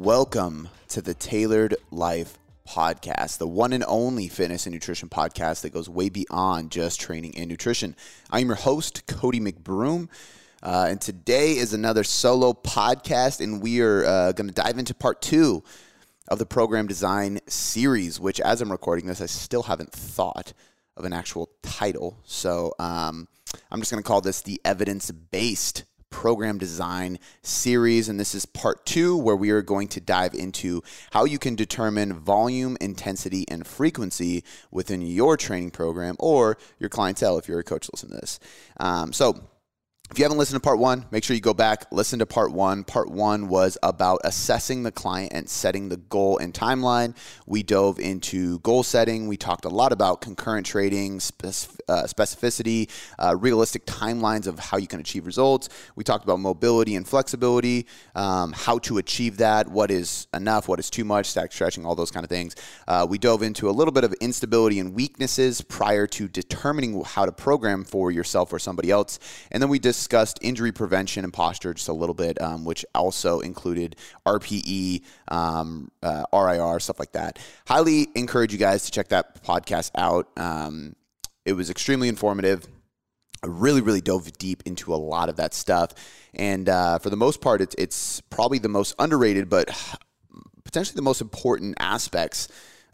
welcome to the Tailored Life podcast, the one and only fitness and nutrition podcast that goes way beyond just training and nutrition. I'm your host, Cody McBroom. Uh, and today is another solo podcast, and we are uh, going to dive into part two of the program design series, which, as I'm recording this, I still haven't thought of an actual title. So um, I'm just going to call this the evidence based program design series. And this is part two, where we are going to dive into how you can determine volume, intensity, and frequency within your training program or your clientele if you're a coach listen to this. Um, so, if you haven't listened to part one, make sure you go back, listen to part one. Part one was about assessing the client and setting the goal and timeline. We dove into goal setting. We talked a lot about concurrent training, uh, specificity, uh, realistic timelines of how you can achieve results. We talked about mobility and flexibility, um, how to achieve that, what is enough, what is too much, static stretching, all those kind of things. Uh, we dove into a little bit of instability and weaknesses prior to determining how to program for yourself or somebody else. And then we just discussed injury prevention and posture just a little bit, um, which also included RPE, um, uh, RIR, stuff like that. Highly encourage you guys to check that podcast out. Um, it was extremely informative. I really, really dove deep into a lot of that stuff. And uh, for the most part, it's, it's probably the most underrated, but potentially the most important aspects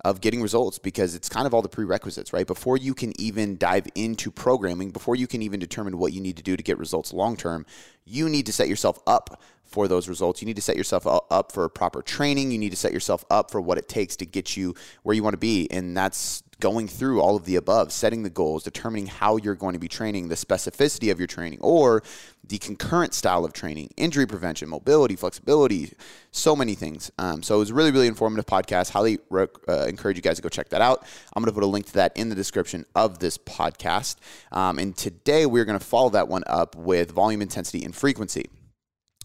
of getting results because it's kind of all the prerequisites, right? Before you can even dive into programming, before you can even determine what you need to do to get results long term, you need to set yourself up for those results. You need to set yourself up for proper training. You need to set yourself up for what it takes to get you where you want to be. And that's going through all of the above, setting the goals, determining how you're going to be training, the specificity of your training, or the concurrent style of training, injury prevention, mobility, flexibility, so many things. Um, so it was really, really informative podcast. Highly uh, encourage you guys to go check that out. I'm going to put a link to that in the description of this podcast. Um, and today we're going to follow that one up with volume, intensity, and frequency.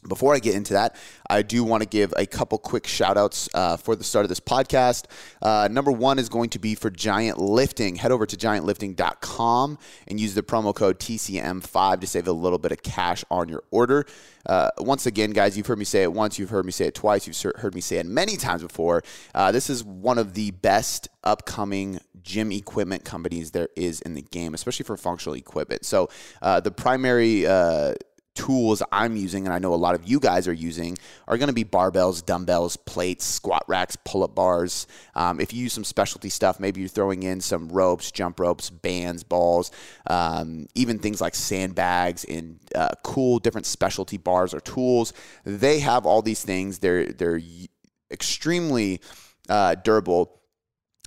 Before I get into that, I do want to give a couple quick shout outs uh, for the start of this podcast. Uh, number one is going to be for Giant Lifting. Head over to giantlifting.com and use the promo code TCM5 to save a little bit of cash on your order. Uh, once again, guys, you've heard me say it once, you've heard me say it twice, you've heard me say it many times before. Uh, this is one of the best upcoming gym equipment companies there is in the game, especially for functional equipment. So, uh, the primary uh, tools I'm using, and I know a lot of you guys are using, are going to be barbells, dumbbells, plates, squat racks, pull up bars. Um, if you use some specialty stuff, maybe you're throwing in some ropes, jump ropes, bands, balls, um, even things like sandbags and uh, cool different specialty bars or tools. They have all these things. They're they're extremely uh, durable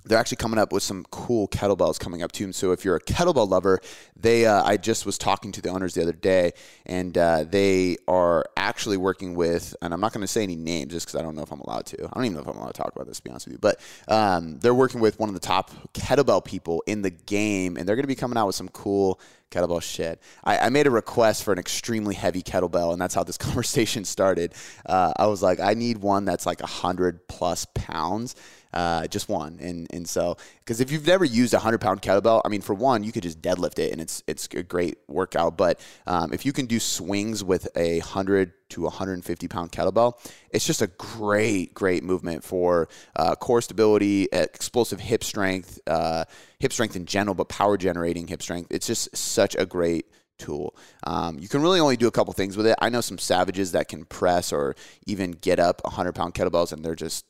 they're actually coming up with some cool kettlebells coming up too. So if you're a kettlebell lover, they uh, I just was talking to the owners the other day, and uh, they are actually working with, and I'm not going to say any names just because I don't know if I'm allowed to. I don't even know if I'm allowed to talk about this. To be honest with you, but um, they're working with one of the top kettlebell people in the game, and they're going to be coming out with some cool kettlebell shit. I, I, made a request for an extremely heavy kettlebell, and that's how this conversation started. Uh, I was like, I need one that's like a hundred plus pounds uh, just one. And and so because if you've never used a hundred pound kettlebell, I mean, for one, you could just deadlift it, and it's it's a great workout. But um, if you can do swings with a hundred to 150 pound kettlebell, it's just a great great movement for uh, core stability, explosive hip strength, uh, hip strength in general, but power generating hip strength. It's just such a great tool. Um, you can really only do a couple things with it. I know some savages that can press or even get up 100 pound kettlebells and they're just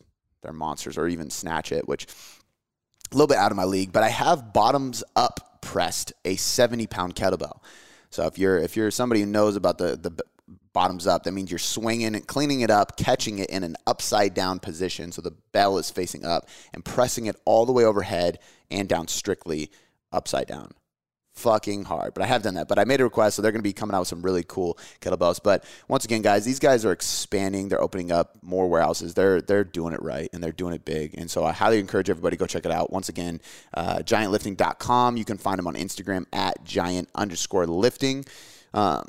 they're monsters, or even snatch it, which a little bit out of my league. But I have bottoms up pressed a 70 pound kettlebell. So if you're if you're somebody who knows about the the bottoms up, that means you're swinging and cleaning it up, catching it in an upside down position, so the bell is facing up, and pressing it all the way overhead and down strictly upside down fucking hard. But I have done that. But I made a request, so they're going to be coming out with some really cool kettlebells. But once again, guys, these guys are expanding. They're opening up more warehouses. They're they're doing it right and they're doing it big. And so I highly encourage everybody go check it out. Once again, uh, giantlifting.com. You can find them on Instagram at giant underscore lifting. Um,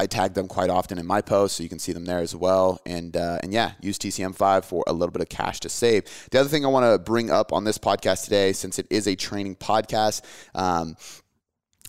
I tag them quite often in my posts, so you can see them there as well. And uh, and yeah, use TCM5 for a little bit of cash to save. The other thing I want to bring up on this podcast today, since it is a training podcast. Um,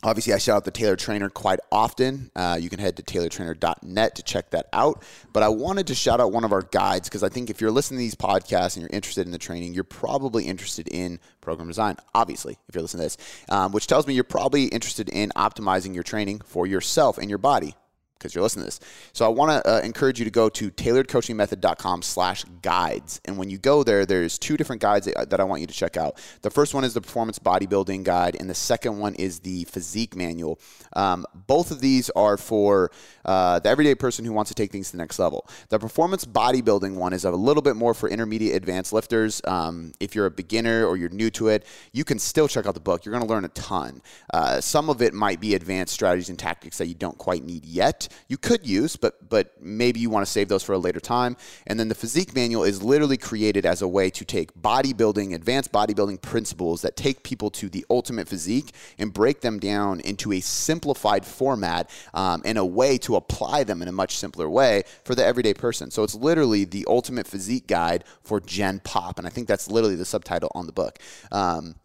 Obviously, I shout out the Tailored Trainer quite often. Uh, you can head to tailoredtrainer.net to check that out. But I wanted to shout out one of our guides because I think if you're listening to these podcasts and you're interested in the training, you're probably interested in program design, obviously, if you're listening to this, um, which tells me you're probably interested in optimizing your training for yourself and your body because you're listening to this. So I want to uh, encourage you to go to tailoredcoachingmethod.com slash guides. And when you go there, there's two different guides that, that I want you to check out. The first one is the performance bodybuilding guide, and the second one is the physique manual. Um, both of these are for uh, the everyday person who wants to take things to the next level. The performance bodybuilding one is a little bit more for intermediate advanced lifters. Um, if you're a beginner or you're new to it, you can still check out the book. You're going to learn a ton. Uh, some of it might be advanced strategies and tactics that you don't quite need yet you could use, but but maybe you want to save those for a later time. And then the physique manual is literally created as a way to take bodybuilding, advanced bodybuilding principles that take people to the ultimate physique and break them down into a simplified format um, and a way to apply them in a much simpler way for the everyday person. So it's literally the ultimate physique guide for Gen Pop, and I think that's literally the subtitle on the book. Um,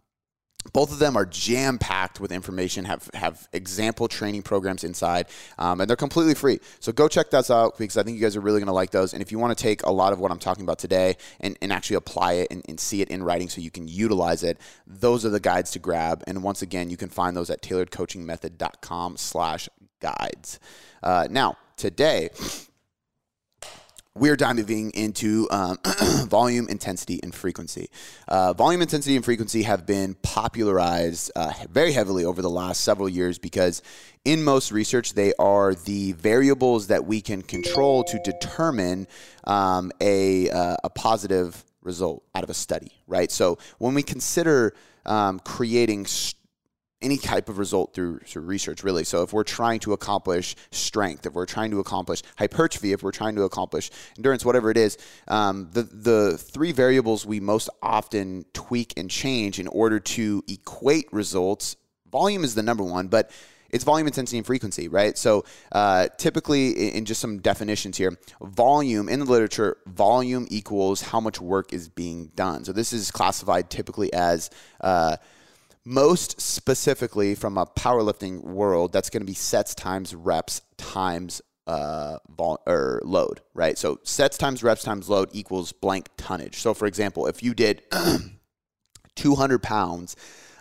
both of them are jam packed with information, have have example training programs inside, um, and they're completely free. So go check those out because I think you guys are really going to like those. And if you want to take a lot of what I'm talking about today and, and actually apply it and, and see it in writing so you can utilize it, those are the guides to grab. And once again, you can find those at tailoredcoachingmethod.com slash guides. Uh, now, today, we're diving into um, volume, intensity, and frequency. Uh, volume, intensity, and frequency have been popularized uh, very heavily over the last several years because, in most research, they are the variables that we can control to determine um, a, uh, a positive result out of a study, right? So, when we consider um, creating st- any type of result through, through research, really. So if we're trying to accomplish strength, if we're trying to accomplish hypertrophy, if we're trying to accomplish endurance, whatever it is, um, the the three variables we most often tweak and change in order to equate results. Volume is the number one, but it's volume, intensity, and frequency, right? So, uh, typically, in just some definitions here, volume in the literature, volume equals how much work is being done. So, this is classified typically as uh, most specifically from a powerlifting world, that's going to be sets times reps times uh, vol- or load, right? So sets times reps times load equals blank tonnage. So for example, if you did 200 pounds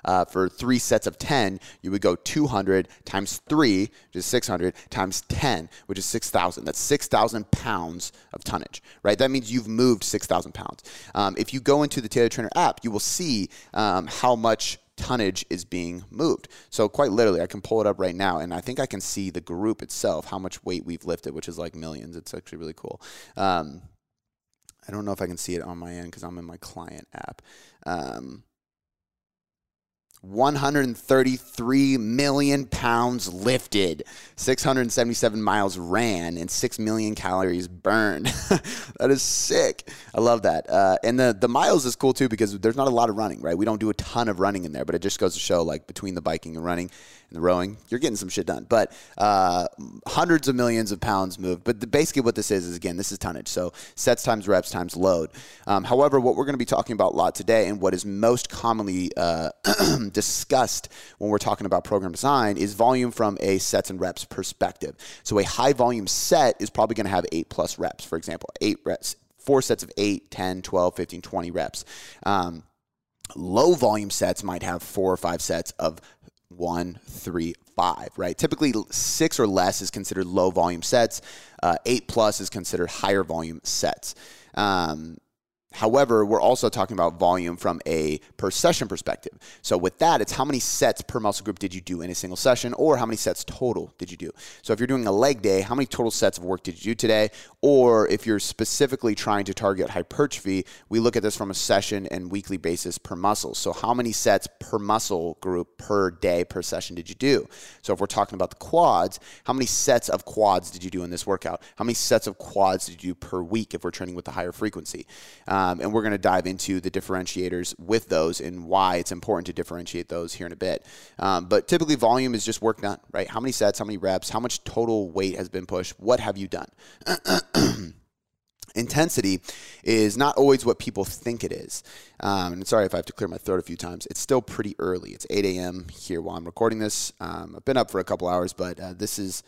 uh, for three sets of 10, you would go 200 times three, which is 600, times 10, which is 6,000. That's 6,000 pounds of tonnage, right? That means you've moved 6,000 pounds. Um, if you go into the Tailored Trainer app, you will see um, how much tonnage is being moved. So quite literally, I can pull it up right now, and I think I can see the group itself, how much weight we've lifted, which is like millions. It's actually really cool. Um, I don't know if I can see it on my end because I'm in my client app. Um, 133 million pounds lifted, 677 miles ran, and 6 million calories burned. that is sick. I love that. Uh, and the, the miles is cool too because there's not a lot of running, right? We don't do a ton of running in there, but it just goes to show like between the biking and running, the rowing, you're getting some shit done. But uh, hundreds of millions of pounds moved. But the, basically, what this is is again, this is tonnage. So sets times reps times load. Um, however, what we're going to be talking about a lot today, and what is most commonly uh, discussed when we're talking about program design, is volume from a sets and reps perspective. So a high volume set is probably going to have eight plus reps, for example, eight reps, four sets of 8, 10, 12, 15, 20 reps. Um, low volume sets might have four or five sets of one, three, five, right? Typically, six or less is considered low volume sets. Uh, eight plus is considered higher volume sets. Um, However, we're also talking about volume from a per session perspective. So with that, it's how many sets per muscle group did you do in a single session or how many sets total did you do? So if you're doing a leg day, how many total sets of work did you do today? Or if you're specifically trying to target hypertrophy, we look at this from a session and weekly basis per muscle. So how many sets per muscle group per day per session did you do? So if we're talking about the quads, how many sets of quads did you do in this workout? How many sets of quads did you do per week if we're training with the higher frequency? Um, um, and we're going to dive into the differentiators with those and why it's important to differentiate those here in a bit. Um, but typically, volume is just work done, right? How many sets, how many reps, how much total weight has been pushed, what have you done? intensity is not always what people think it is. Um, and sorry if I have to clear my throat a few times. It's still pretty early. It's 8 a.m. here while I'm recording this. Um, I've been up for a couple hours, but uh, this is,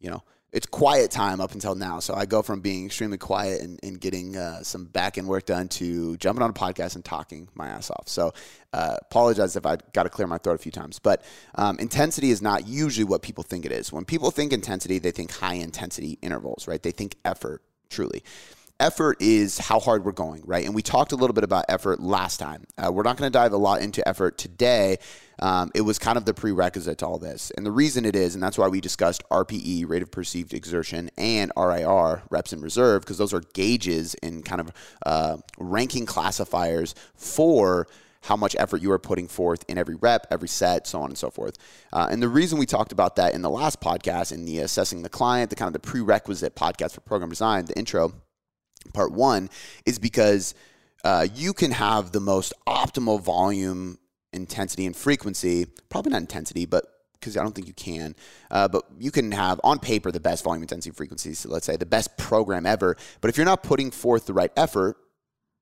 you know, it's quiet time up until now. So I go from being extremely quiet and, and getting uh, some back end work done to jumping on a podcast and talking my ass off. So uh, apologize if I got to clear my throat a few times. But um, intensity is not usually what people think it is. When people think intensity, they think high intensity intervals, right? They think effort, truly effort is how hard we're going, right? And we talked a little bit about effort last time. Uh, we're not going to dive a lot into effort today. Um, it was kind of the prerequisite to all this. And the reason it is, and that's why we discussed RPE, rate of perceived exertion, and RIR, reps in reserve, because those are gauges and kind of uh, ranking classifiers for how much effort you are putting forth in every rep, every set, so on and so forth. Uh, and the reason we talked about that in the last podcast, in the assessing the client, the kind of the prerequisite podcast for program design, the intro, part one is because uh, you can have the most optimal volume, intensity, and frequency. Probably not intensity, but because I don't think you can. Uh, but you can have on paper the best volume, intensity, frequency. So let's say the best program ever. But if you're not putting forth the right effort,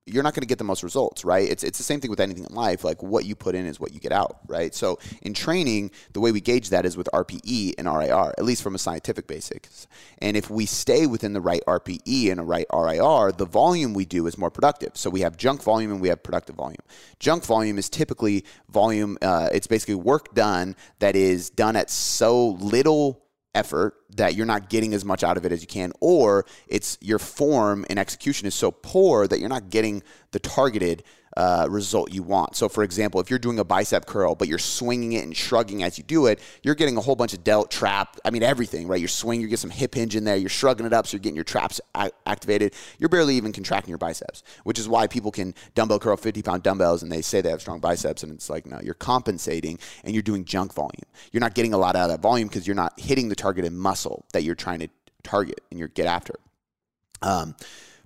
you're not going to get the most results, right? It's, it's the same thing with anything in life. Like what you put in is what you get out, right? So in training, the way we gauge that is with RPE and RIR, at least from a scientific basis. And if we stay within the right RPE and a right RIR, the volume we do is more productive. So we have junk volume and we have productive volume. Junk volume is typically volume, uh, it's basically work done that is done at so little effort that you're not getting as much out of it as you can, or it's your form and execution is so poor that you're not getting the targeted uh, result you want. So, for example, if you're doing a bicep curl, but you're swinging it and shrugging as you do it, you're getting a whole bunch of delt trap. I mean, everything, right? You're swinging, you get some hip hinge in there, you're shrugging it up, so you're getting your traps activated. You're barely even contracting your biceps, which is why people can dumbbell curl 50 pound dumbbells and they say they have strong biceps. And it's like, no, you're compensating and you're doing junk volume. You're not getting a lot out of that volume because you're not hitting the targeted muscle that you're trying to target and you get after. Um,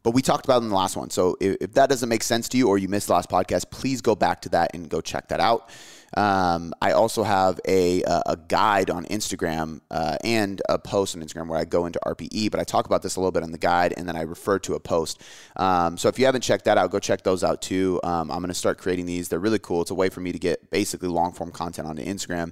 but we talked about it in the last one. So if, if, that doesn't make sense to you or you missed the last podcast, please go back to that and go check that out. Um, I also have a, a guide on Instagram uh, and a post on Instagram where I go into RPE, but I talk about this a little bit on the guide and then I refer to a post. Um, so if you haven't checked that out, go check those out too. Um, I'm going to start creating these. They're really cool. It's a way for me to get basically long form content onto Instagram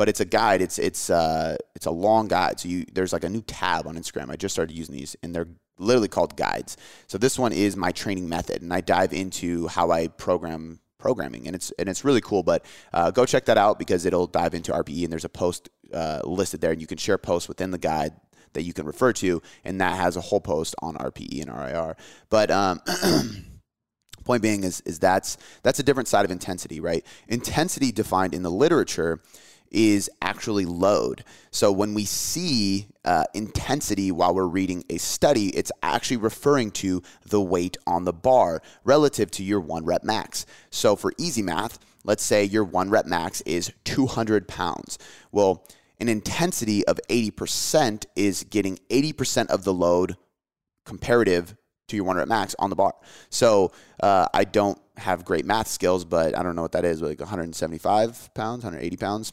but it's a guide. It's it's uh, it's a long guide. So you there's like a new tab on Instagram. I just started using these, and they're literally called guides. So this one is my training method, and I dive into how I program programming, and it's and it's really cool. But uh, go check that out because it'll dive into RPE, and there's a post uh, listed there, and you can share posts within the guide that you can refer to, and that has a whole post on RPE and RIR. But um, point being is is that's that's a different side of intensity, right? Intensity defined in the literature is actually load. So when we see uh, intensity while we're reading a study, it's actually referring to the weight on the bar relative to your one rep max. So for easy math, let's say your one rep max is 200 pounds. Well, an intensity of 80% is getting 80% of the load comparative to your one rep max on the bar. So uh, I don't have great math skills, but I don't know what that is, like 175 pounds, 180 pounds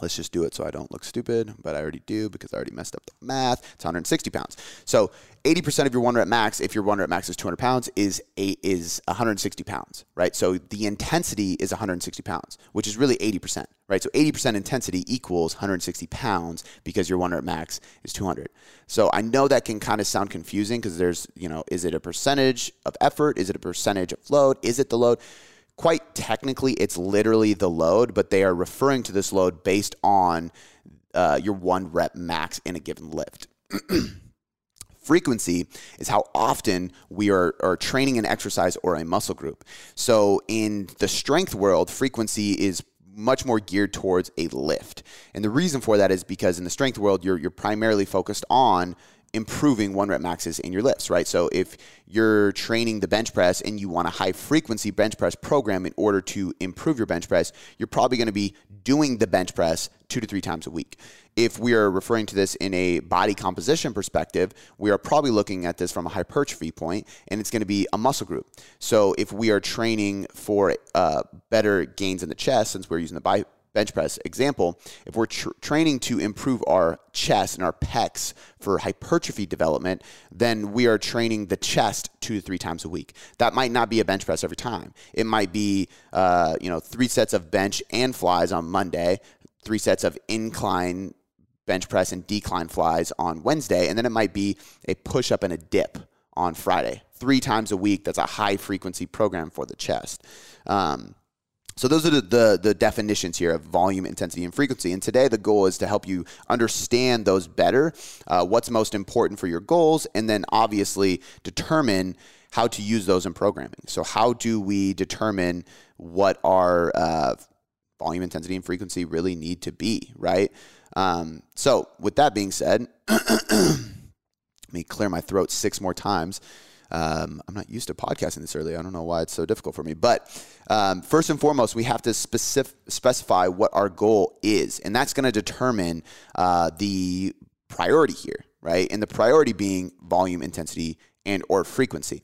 Let's just do it so I don't look stupid, but I already do because I already messed up the math. It's 160 pounds. So 80% of your one rep max, if your one rep max is 200 pounds, is a, is 160 pounds, right? So the intensity is 160 pounds, which is really 80%, right? So 80% intensity equals 160 pounds because your one rep max is 200. So I know that can kind of sound confusing because there's, you know, is it a percentage of effort? Is it a percentage of load? Is it the load? Quite technically, it's literally the load, but they are referring to this load based on uh, your one rep max in a given lift. Frequency is how often we are, are training an exercise or a muscle group. So, in the strength world, frequency is much more geared towards a lift. And the reason for that is because in the strength world, you're, you're primarily focused on improving one rep maxes in your lifts, right? So if you're training the bench press and you want a high frequency bench press program in order to improve your bench press, you're probably going to be doing the bench press two to three times a week. If we are referring to this in a body composition perspective, we are probably looking at this from a hypertrophy point, and it's going to be a muscle group. So if we are training for uh, better gains in the chest, since we're using the bi- bench press example, if we're tr- training to improve our chest and our pecs for hypertrophy development, then we are training the chest two to three times a week. That might not be a bench press every time. It might be, uh, you know, three sets of bench and flies on Monday, three sets of incline bench press and decline flies on Wednesday, and then it might be a push up and a dip on Friday. Three times a week. That's a high frequency program for the chest. Um, so those are the, the, the, definitions here of volume, intensity, and frequency. And today the goal is to help you understand those better, uh, what's most important for your goals, and then obviously determine how to use those in programming. So how do we determine what our uh, volume, intensity, and frequency really need to be, right? Um, so with that being said, let me clear my throat six more times. Um, I'm not used to podcasting this early. I don't know why it's so difficult for me. But um, first and foremost, we have to specific, specify what our goal is, and that's going to determine uh, the priority here, right? And the priority being volume, intensity, and or frequency.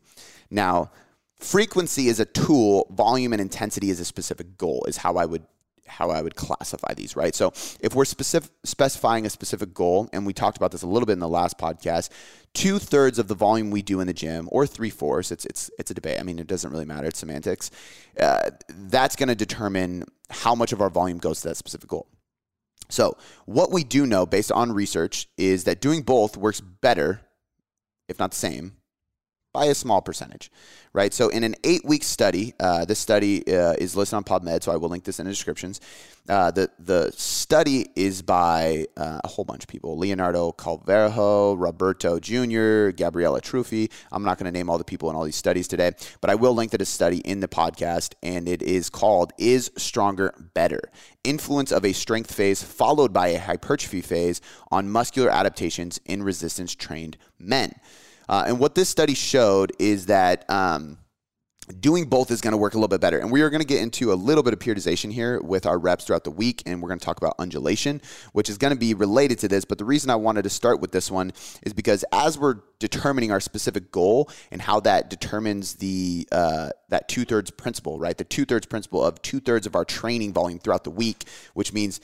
Now, frequency is a tool. Volume and intensity is a specific goal. Is how I would how I would classify these, right? So if we're specific, specifying a specific goal, and we talked about this a little bit in the last podcast, two thirds of the volume we do in the gym, or three fourths, it's it's it's a debate. I mean, it doesn't really matter. It's semantics. Uh, that's going to determine how much of our volume goes to that specific goal. So what we do know, based on research, is that doing both works better, if not the same, by a small percentage, right? So, in an eight week study, uh, this study uh, is listed on PubMed, so I will link this in the descriptions. Uh, the, the study is by uh, a whole bunch of people Leonardo Carvalho, Roberto Jr., Gabriella Truffi. I'm not going to name all the people in all these studies today, but I will link to this study in the podcast, and it is called Is Stronger Better? Influence of a Strength Phase followed by a Hypertrophy Phase on Muscular Adaptations in Resistance Trained Men. Uh, and what this study showed is that um, doing both is going to work a little bit better. And we are going to get into a little bit of periodization here with our reps throughout the week. And we're going to talk about undulation, which is going to be related to this. But the reason I wanted to start with this one is because as we're determining our specific goal and how that determines the uh, that two thirds principle, right? The two thirds principle of two thirds of our training volume throughout the week, which means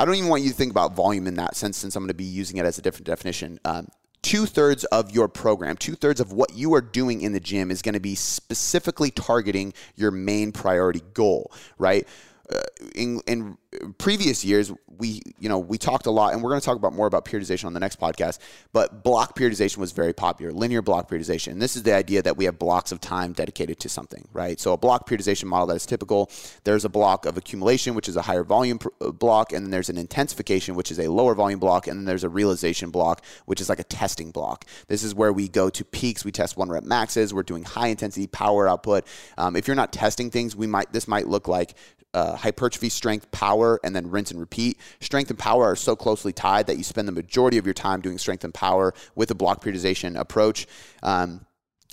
I don't even want you to think about volume in that sense, since I'm going to be using it as a different definition. Um, two thirds of your program, two thirds of what you are doing in the gym is going to be specifically targeting your main priority goal, right? Uh, in, in previous years, we you know we talked a lot, and we're going to talk about more about periodization on the next podcast. But block periodization was very popular, linear block periodization. And this is the idea that we have blocks of time dedicated to something, right? So a block periodization model that is typical. There's a block of accumulation, which is a higher volume pr- uh, block, and then there's an intensification, which is a lower volume block, and then there's a realization block, which is like a testing block. This is where we go to peaks. We test one rep maxes. We're doing high intensity power output. Um, if you're not testing things, we might this might look like uh, hypertrophy, strength, power, and then rinse and repeat. Strength and power are so closely tied that you spend the majority of your time doing strength and power with a block periodization approach. Um,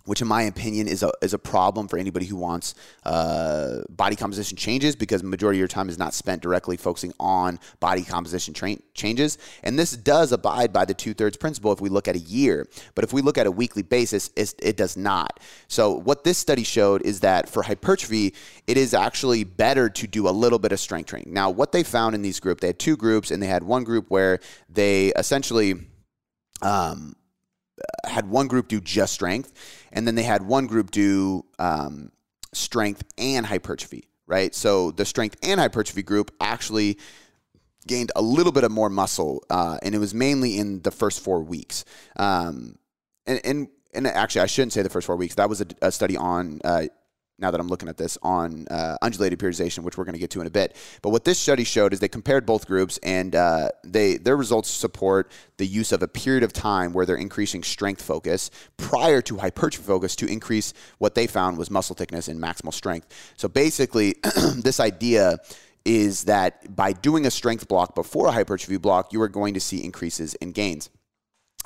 which in my opinion is a, is a problem for anybody who wants uh, body composition changes because majority of your time is not spent directly focusing on body composition tra- changes. And this does abide by the two thirds principle if we look at a year. But if we look at a weekly basis, it does not. So what this study showed is that for hypertrophy, it is actually better to do a little bit of strength training. Now, what they found in these groups, they had two groups, and they had one group where they essentially um, had one group do just strength, and then they had one group do um, strength and hypertrophy, right? So the strength and hypertrophy group actually gained a little bit of more muscle, uh, and it was mainly in the first four weeks. Um, and, and and actually, I shouldn't say the first four weeks. That was a, a study on uh, now that I'm looking at this on uh, undulated periodization, which we're going to get to in a bit. But what this study showed is they compared both groups, and uh, they their results support the use of a period of time where they're increasing strength focus prior to hypertrophy focus to increase what they found was muscle thickness and maximal strength. So basically, this idea is that by doing a strength block before a hypertrophy block, you are going to see increases in gains.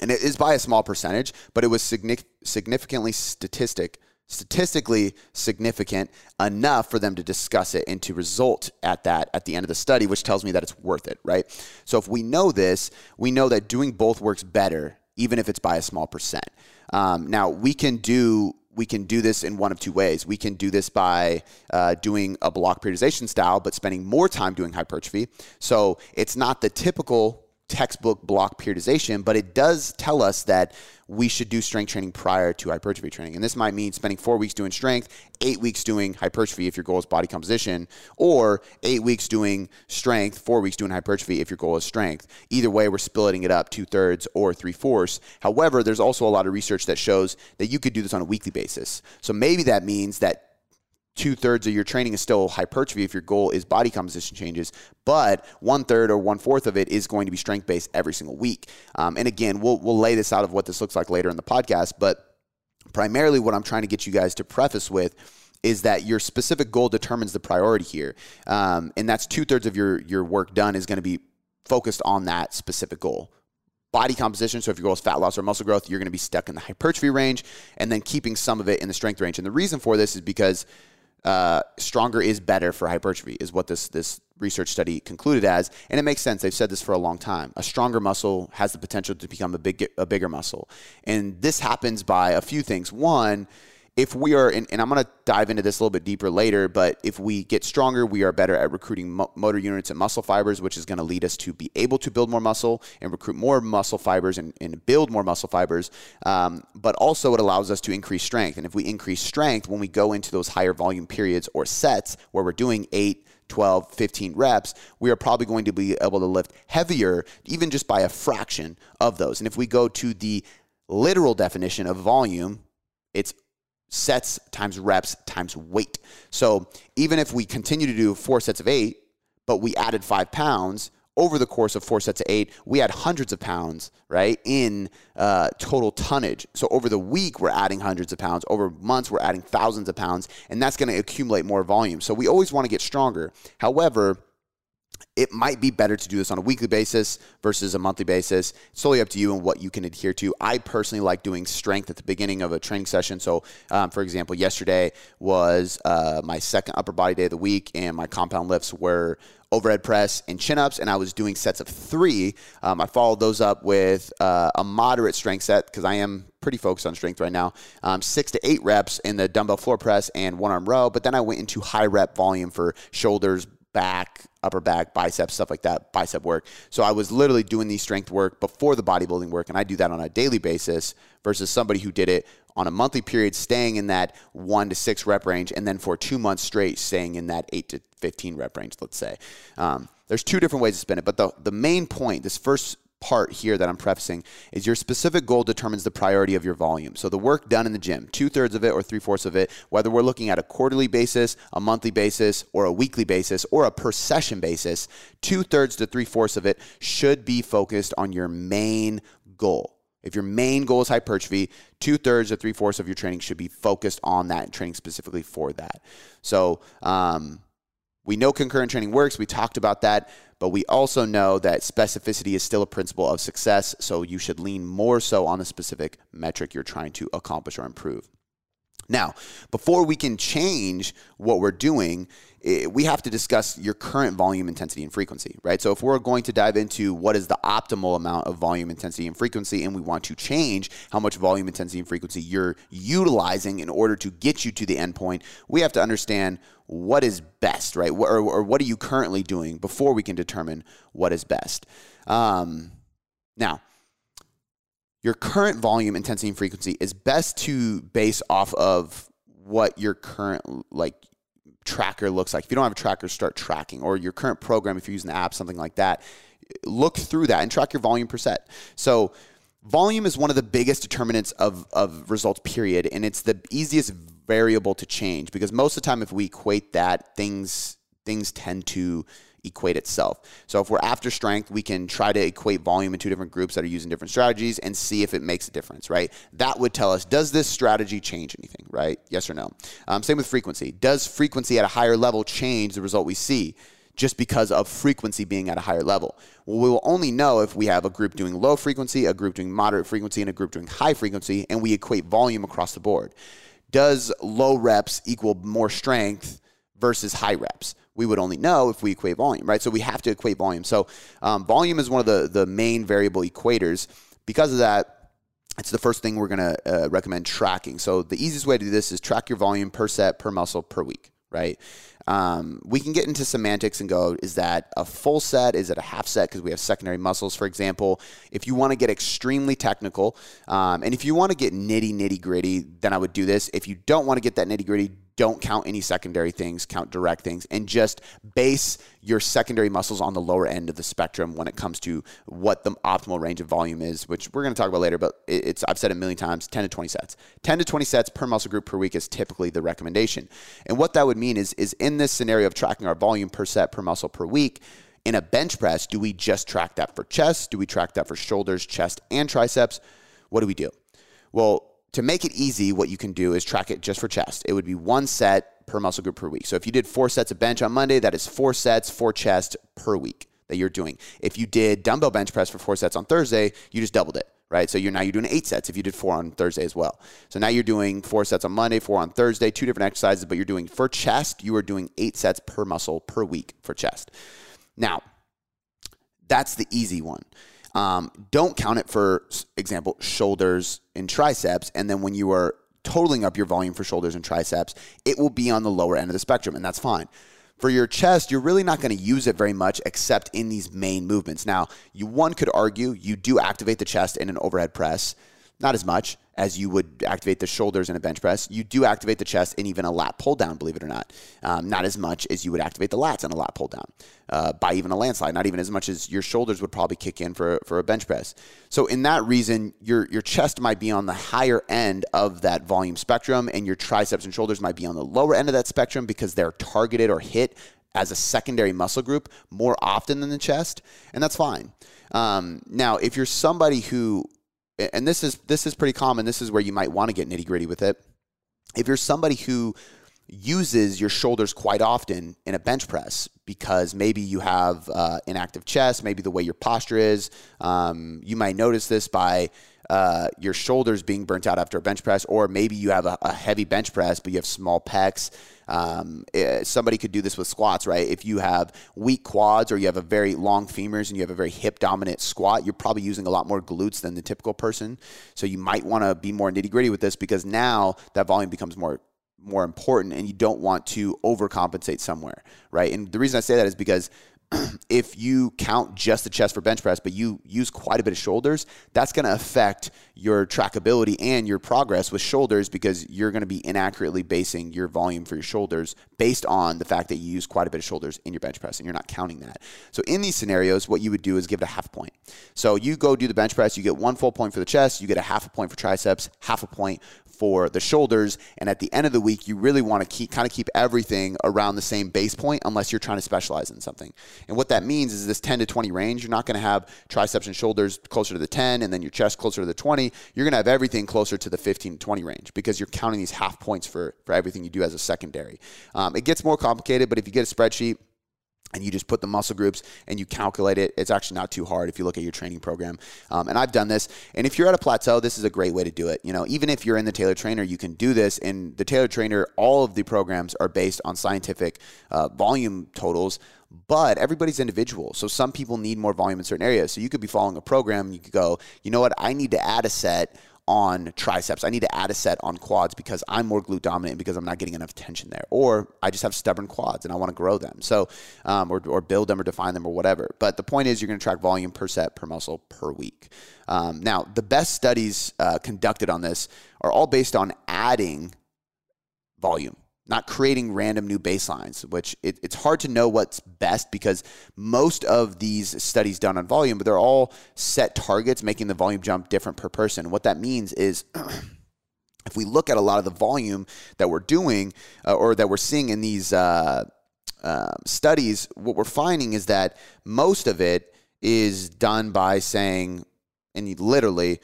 And it is by a small percentage, but it was significantly statistic statistically significant enough for them to discuss it and to result at that at the end of the study, which tells me that it's worth it, right? So if we know this, we know that doing both works better, even if it's by a small percent. Um, now we can do we can do this in one of two ways. We can do this by uh, doing a block periodization style, but spending more time doing hypertrophy. So it's not the typical textbook block periodization, but it does tell us that we should do strength training prior to hypertrophy training. And this might mean spending four weeks doing strength, eight weeks doing hypertrophy if your goal is body composition, or eight weeks doing strength, four weeks doing hypertrophy if your goal is strength. Either way, we're splitting it up two thirds or three fourths. However, there's also a lot of research that shows that you could do this on a weekly basis. So maybe that means that two thirds of your training is still hypertrophy if your goal is body composition changes, but one third or one fourth of it is going to be strength based every single week. Um, and again, we'll we'll lay this out of what this looks like later in the podcast, but primarily what I'm trying to get you guys to preface with is that your specific goal determines the priority here, um, and that's two thirds of your your work done is going to be focused on that specific goal body composition. So if your goal is fat loss or muscle growth, you're going to be stuck in the hypertrophy range and then keeping some of it in the strength range. And the reason for this is because uh, stronger is better for hypertrophy, is what this this research study concluded as, and it makes sense. They've said this for a long time. A stronger muscle has the potential to become a big a bigger muscle, and this happens by a few things. One if we are, and, and I'm going to dive into this a little bit deeper later, but if we get stronger, we are better at recruiting mo- motor units and muscle fibers, which is going to lead us to be able to build more muscle and recruit more muscle fibers and, and build more muscle fibers. Um, but also, it allows us to increase strength. And if we increase strength, when we go into those higher volume periods or sets where we're doing eight, 12, 15 reps, we are probably going to be able to lift heavier, even just by a fraction of those. And if we go to the literal definition of volume, it's sets times reps times weight. So even if we continue to do four sets of eight, but we added five pounds over the course of four sets of eight, we had hundreds of pounds, right, in uh, total tonnage. So over the week, we're adding hundreds of pounds. Over months, we're adding thousands of pounds, and that's going to accumulate more volume. So we always want to get stronger. However, it might be better to do this on a weekly basis versus a monthly basis. It's totally up to you and what you can adhere to. I personally like doing strength at the beginning of a training session. So, um, for example, yesterday was uh, my second upper body day of the week, and my compound lifts were overhead press and chin ups, and I was doing sets of three. Um, I followed those up with uh, a moderate strength set because I am pretty focused on strength right now. Um, six to eight reps in the dumbbell floor press and one arm row, but then I went into high rep volume for shoulders, back, upper back, biceps, stuff like that, bicep work. So I was literally doing these strength work before the bodybuilding work, and I do that on a daily basis versus somebody who did it on a monthly period, staying in that one to six rep range, and then for two months straight, staying in that eight to 15 rep range, let's say. Um, there's two different ways to spin it, but the, the main point, this first part here that I'm prefacing is your specific goal determines the priority of your volume. So the work done in the gym, two thirds of it or three fourths of it, whether we're looking at a quarterly basis, a monthly basis, or a weekly basis, or a per session basis, two thirds to three fourths of it should be focused on your main goal. If your main goal is hypertrophy, two thirds or three fourths of your training should be focused on that training specifically for that. So um, we know concurrent training works. We talked about that. But we also know that specificity is still a principle of success, so you should lean more so on the specific metric you're trying to accomplish or improve. Now, before we can change what we're doing, eh, we have to discuss your current volume, intensity, and frequency, right? So, if we're going to dive into what is the optimal amount of volume, intensity, and frequency, and we want to change how much volume, intensity, and frequency you're utilizing in order to get you to the endpoint, we have to understand what is best, right? Or, or what are you currently doing before we can determine what is best. Um, now, your current volume, intensity, and frequency is best to base off of what your current like tracker looks like. If you don't have a tracker, start tracking, or your current program, if you're using the app, something like that. Look through that and track your volume per set. So volume is one of the biggest determinants of, of results, period. And it's the easiest variable to change because most of the time if we equate that, things things tend to equate itself. So if we're after strength, we can try to equate volume in two different groups that are using different strategies and see if it makes a difference, right? That would tell us, does this strategy change anything, right? Yes or no. Um, same with frequency. Does frequency at a higher level change the result we see? just because of frequency being at a higher level. Well, we will only know if we have a group doing low frequency, a group doing moderate frequency, and a group doing high frequency, and we equate volume across the board. Does low reps equal more strength versus high reps? We would only know if we equate volume, right? So we have to equate volume. So um, volume is one of the, the main variable equators. Because of that, it's the first thing we're going to uh, recommend tracking. So the easiest way to do this is track your volume per set, per muscle, per week, right? Um, we can get into semantics and go, is that a full set? Is it a half set? Because we have secondary muscles, for example. If you want to get extremely technical, um, and if you want to get nitty, nitty gritty, then I would do this. If you don't want to get that nitty gritty, don't count any secondary things, count direct things, and just base your secondary muscles on the lower end of the spectrum when it comes to what the optimal range of volume is, which we're going to talk about later. But it's I've said it a million times: 10 to 20 sets. 10 to 20 sets per muscle group per week is typically the recommendation. And what that would mean is, is in this scenario of tracking our volume per set per muscle per week. In a bench press, do we just track that for chest? Do we track that for shoulders, chest, and triceps? What do we do? Well, to make it easy, what you can do is track it just for chest. It would be one set per muscle group per week. So if you did four sets of bench on Monday, that is four sets, for chest per week that you're doing. If you did dumbbell bench press for four sets on Thursday, you just doubled it, right? So you're now you're doing eight sets if you did four on Thursday as well. So now you're doing four sets on Monday, four on Thursday, two different exercises, but you're doing for chest, you are doing eight sets per muscle per week for chest. Now, that's the easy one. Um, don't count it for example shoulders and triceps, and then when you are totaling up your volume for shoulders and triceps, it will be on the lower end of the spectrum, and that's fine. For your chest, you're really not going to use it very much except in these main movements. Now, you one could argue you do activate the chest in an overhead press, not as much as you would activate the shoulders in a bench press. You do activate the chest in even a lat pull down, believe it or not. Um, not as much as you would activate the lats in a lat pull down uh, by even a landslide. Not even as much as your shoulders would probably kick in for, for a bench press. So in that reason, your your chest might be on the higher end of that volume spectrum, and your triceps and shoulders might be on the lower end of that spectrum because they're targeted or hit as a secondary muscle group more often than the chest, and that's fine. Um, now, if you're somebody who and this is this is pretty common. This is where you might want to get nitty gritty with it. If you're somebody who uses your shoulders quite often in a bench press because maybe you have uh, inactive chest, maybe the way your posture is. Um, you might notice this by uh, your shoulders being burnt out after a bench press, or maybe you have a, a heavy bench press, but you have small pecs. Um, eh, somebody could do this with squats, right? If you have weak quads or you have a very long femurs and you have a very hip dominant squat, you're probably using a lot more glutes than the typical person. So you might want to be more nitty gritty with this because now that volume becomes more more important and you don't want to overcompensate somewhere, right? And the reason I say that is because if you count just the chest for bench press, but you use quite a bit of shoulders, that's going to affect your trackability and your progress with shoulders because you're going to be inaccurately basing your volume for your shoulders based on the fact that you use quite a bit of shoulders in your bench press and you're not counting that. So in these scenarios, what you would do is give it a half point. So you go do the bench press, you get one full point for the chest, you get a half a point for triceps, half a point for the shoulders. And at the end of the week, you really want to keep kind of keep everything around the same base point unless you're trying to specialize in something. And what that means is this 10 to 20 range, you're not going to have triceps and shoulders closer to the 10 and then your chest closer to the 20. You're going to have everything closer to the 15 to 20 range because you're counting these half points for, for everything you do as a secondary. Um, it gets more complicated, but if you get a spreadsheet, and you just put the muscle groups and you calculate it. It's actually not too hard if you look at your training program. Um, and I've done this. And if you're at a plateau, this is a great way to do it. You know, even if you're in the Tailored Trainer, you can do this. In the Tailored Trainer, all of the programs are based on scientific uh, volume totals. But everybody's individual. So some people need more volume in certain areas. So you could be following a program and you could go, you know what, I need to add a set on triceps. I need to add a set on quads because I'm more glute dominant because I'm not getting enough tension there. Or I just have stubborn quads and I want to grow them. So, um, or, or build them or define them or whatever. But the point is, you're going to track volume per set per muscle per week. Um, now, the best studies uh, conducted on this are all based on adding volume not creating random new baselines, which it, it's hard to know what's best because most of these studies done on volume, but they're all set targets, making the volume jump different per person. What that means is if we look at a lot of the volume that we're doing uh, or that we're seeing in these uh, uh, studies, what we're finding is that most of it is done by saying, and literally,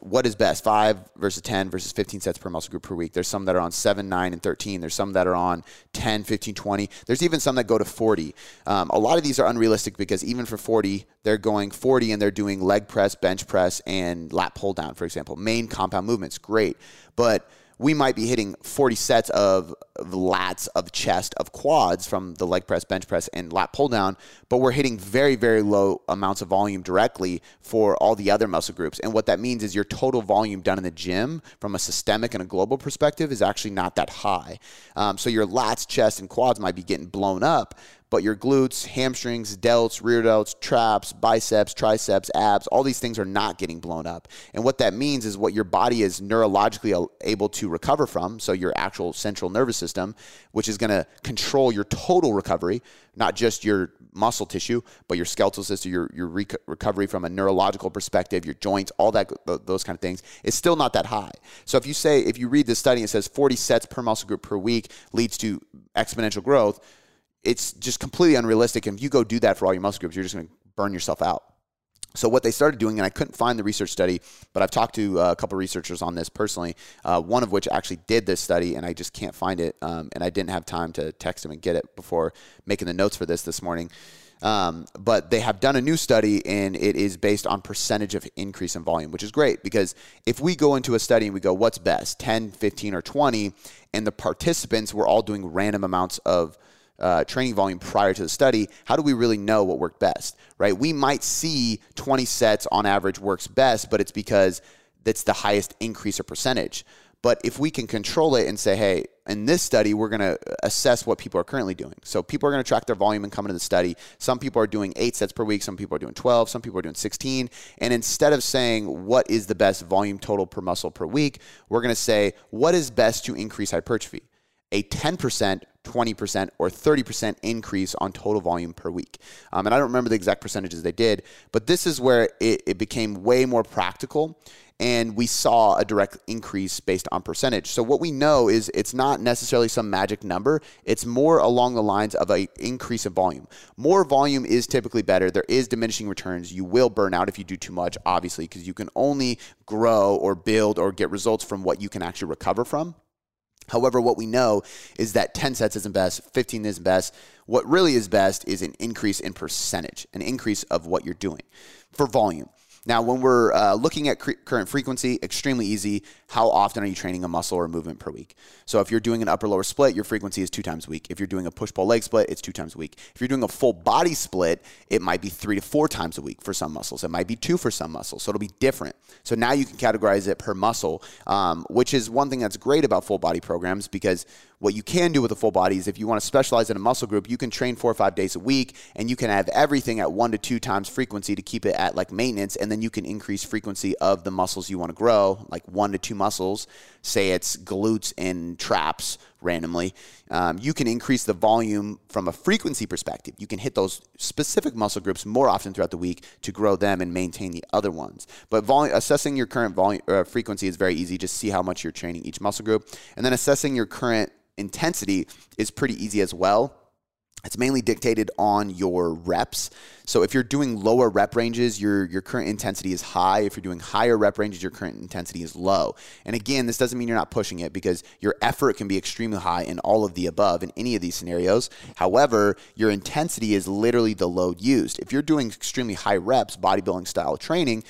what is best five versus 10 versus 15 sets per muscle group per week. There's some that are on 7 9 and 13 there's some that are on 10 15 20 there's even some that go to 40 um, a lot of these are unrealistic because even for 40 they're going 40 and they're doing leg press bench press and lat pull down for example. Main compound movements great. But we might be hitting 40 sets of, lats, of chest, of quads from the leg press, bench press, and lat pull down, but we're hitting very, very low amounts of volume directly for all the other muscle groups. And what that means is your total volume done in the gym from a systemic and a global perspective is actually not that high. Um, so your lats, chest, and quads might be getting blown up, but your glutes, hamstrings, delts, rear delts, traps, biceps, triceps, abs, all these things are not getting blown up. And what that means is what your body is neurologically able to recover from, so your actual central nervous system, which is going to control your total recovery, not just your muscle tissue, but your skeletal system, your, your rec- recovery from a neurological perspective, your joints, all that, those kind of things, is still not that high. So if you say, if you read this study, it says 40 sets per muscle group per week leads to exponential growth it's just completely unrealistic. And if you go do that for all your muscle groups, you're just going to burn yourself out. So what they started doing, and I couldn't find the research study, but I've talked to uh, a couple researchers on this personally. Uh, one of which actually did this study, and I just can't find it, um, and I didn't have time to text him and get it before making the notes for this this morning. Um, but they have done a new study, and it is based on percentage of increase in volume, which is great because if we go into a study and we go, what's best, 10, 15, or 20, and the participants were all doing random amounts of uh, training volume prior to the study, how do we really know what worked best, right? We might see 20 sets on average works best, but it's because that's the highest increase or percentage. But if we can control it and say, hey, in this study, we're going to assess what people are currently doing. So people are going to track their volume and come into the study. Some people are doing eight sets per week. Some people are doing 12. Some people are doing 16. And instead of saying what is the best volume total per muscle per week, we're going to say what is best to increase hypertrophy a 10%, 20%, or 30% increase on total volume per week. Um, and I don't remember the exact percentages they did, but this is where it, it became way more practical and we saw a direct increase based on percentage. So what we know is it's not necessarily some magic number. It's more along the lines of a increase in volume. More volume is typically better. There is diminishing returns. You will burn out if you do too much, obviously, because you can only grow or build or get results from what you can actually recover from. However, what we know is that 10 sets isn't best, 15 isn't best. What really is best is an increase in percentage, an increase of what you're doing for volume. Now, when we're uh, looking at cre- current frequency, extremely easy. How often are you training a muscle or movement per week? So, if you're doing an upper lower split, your frequency is two times a week. If you're doing a push pull leg split, it's two times a week. If you're doing a full body split, it might be three to four times a week for some muscles. It might be two for some muscles. So, it'll be different. So, now you can categorize it per muscle, um, which is one thing that's great about full body programs because what you can do with a full body is if you want to specialize in a muscle group, you can train four or five days a week and you can have everything at one to two times frequency to keep it at like maintenance. And then you can increase frequency of the muscles you want to grow, like one to two muscles. Say it's glutes and traps randomly. Um, you can increase the volume from a frequency perspective. You can hit those specific muscle groups more often throughout the week to grow them and maintain the other ones. But volume, assessing your current volume uh, frequency is very easy. Just see how much you're training each muscle group, and then assessing your current intensity is pretty easy as well. It's mainly dictated on your reps. So if you're doing lower rep ranges, your your current intensity is high. If you're doing higher rep ranges, your current intensity is low. And again, this doesn't mean you're not pushing it because your effort can be extremely high in all of the above in any of these scenarios. However, your intensity is literally the load used. If you're doing extremely high reps, bodybuilding style training,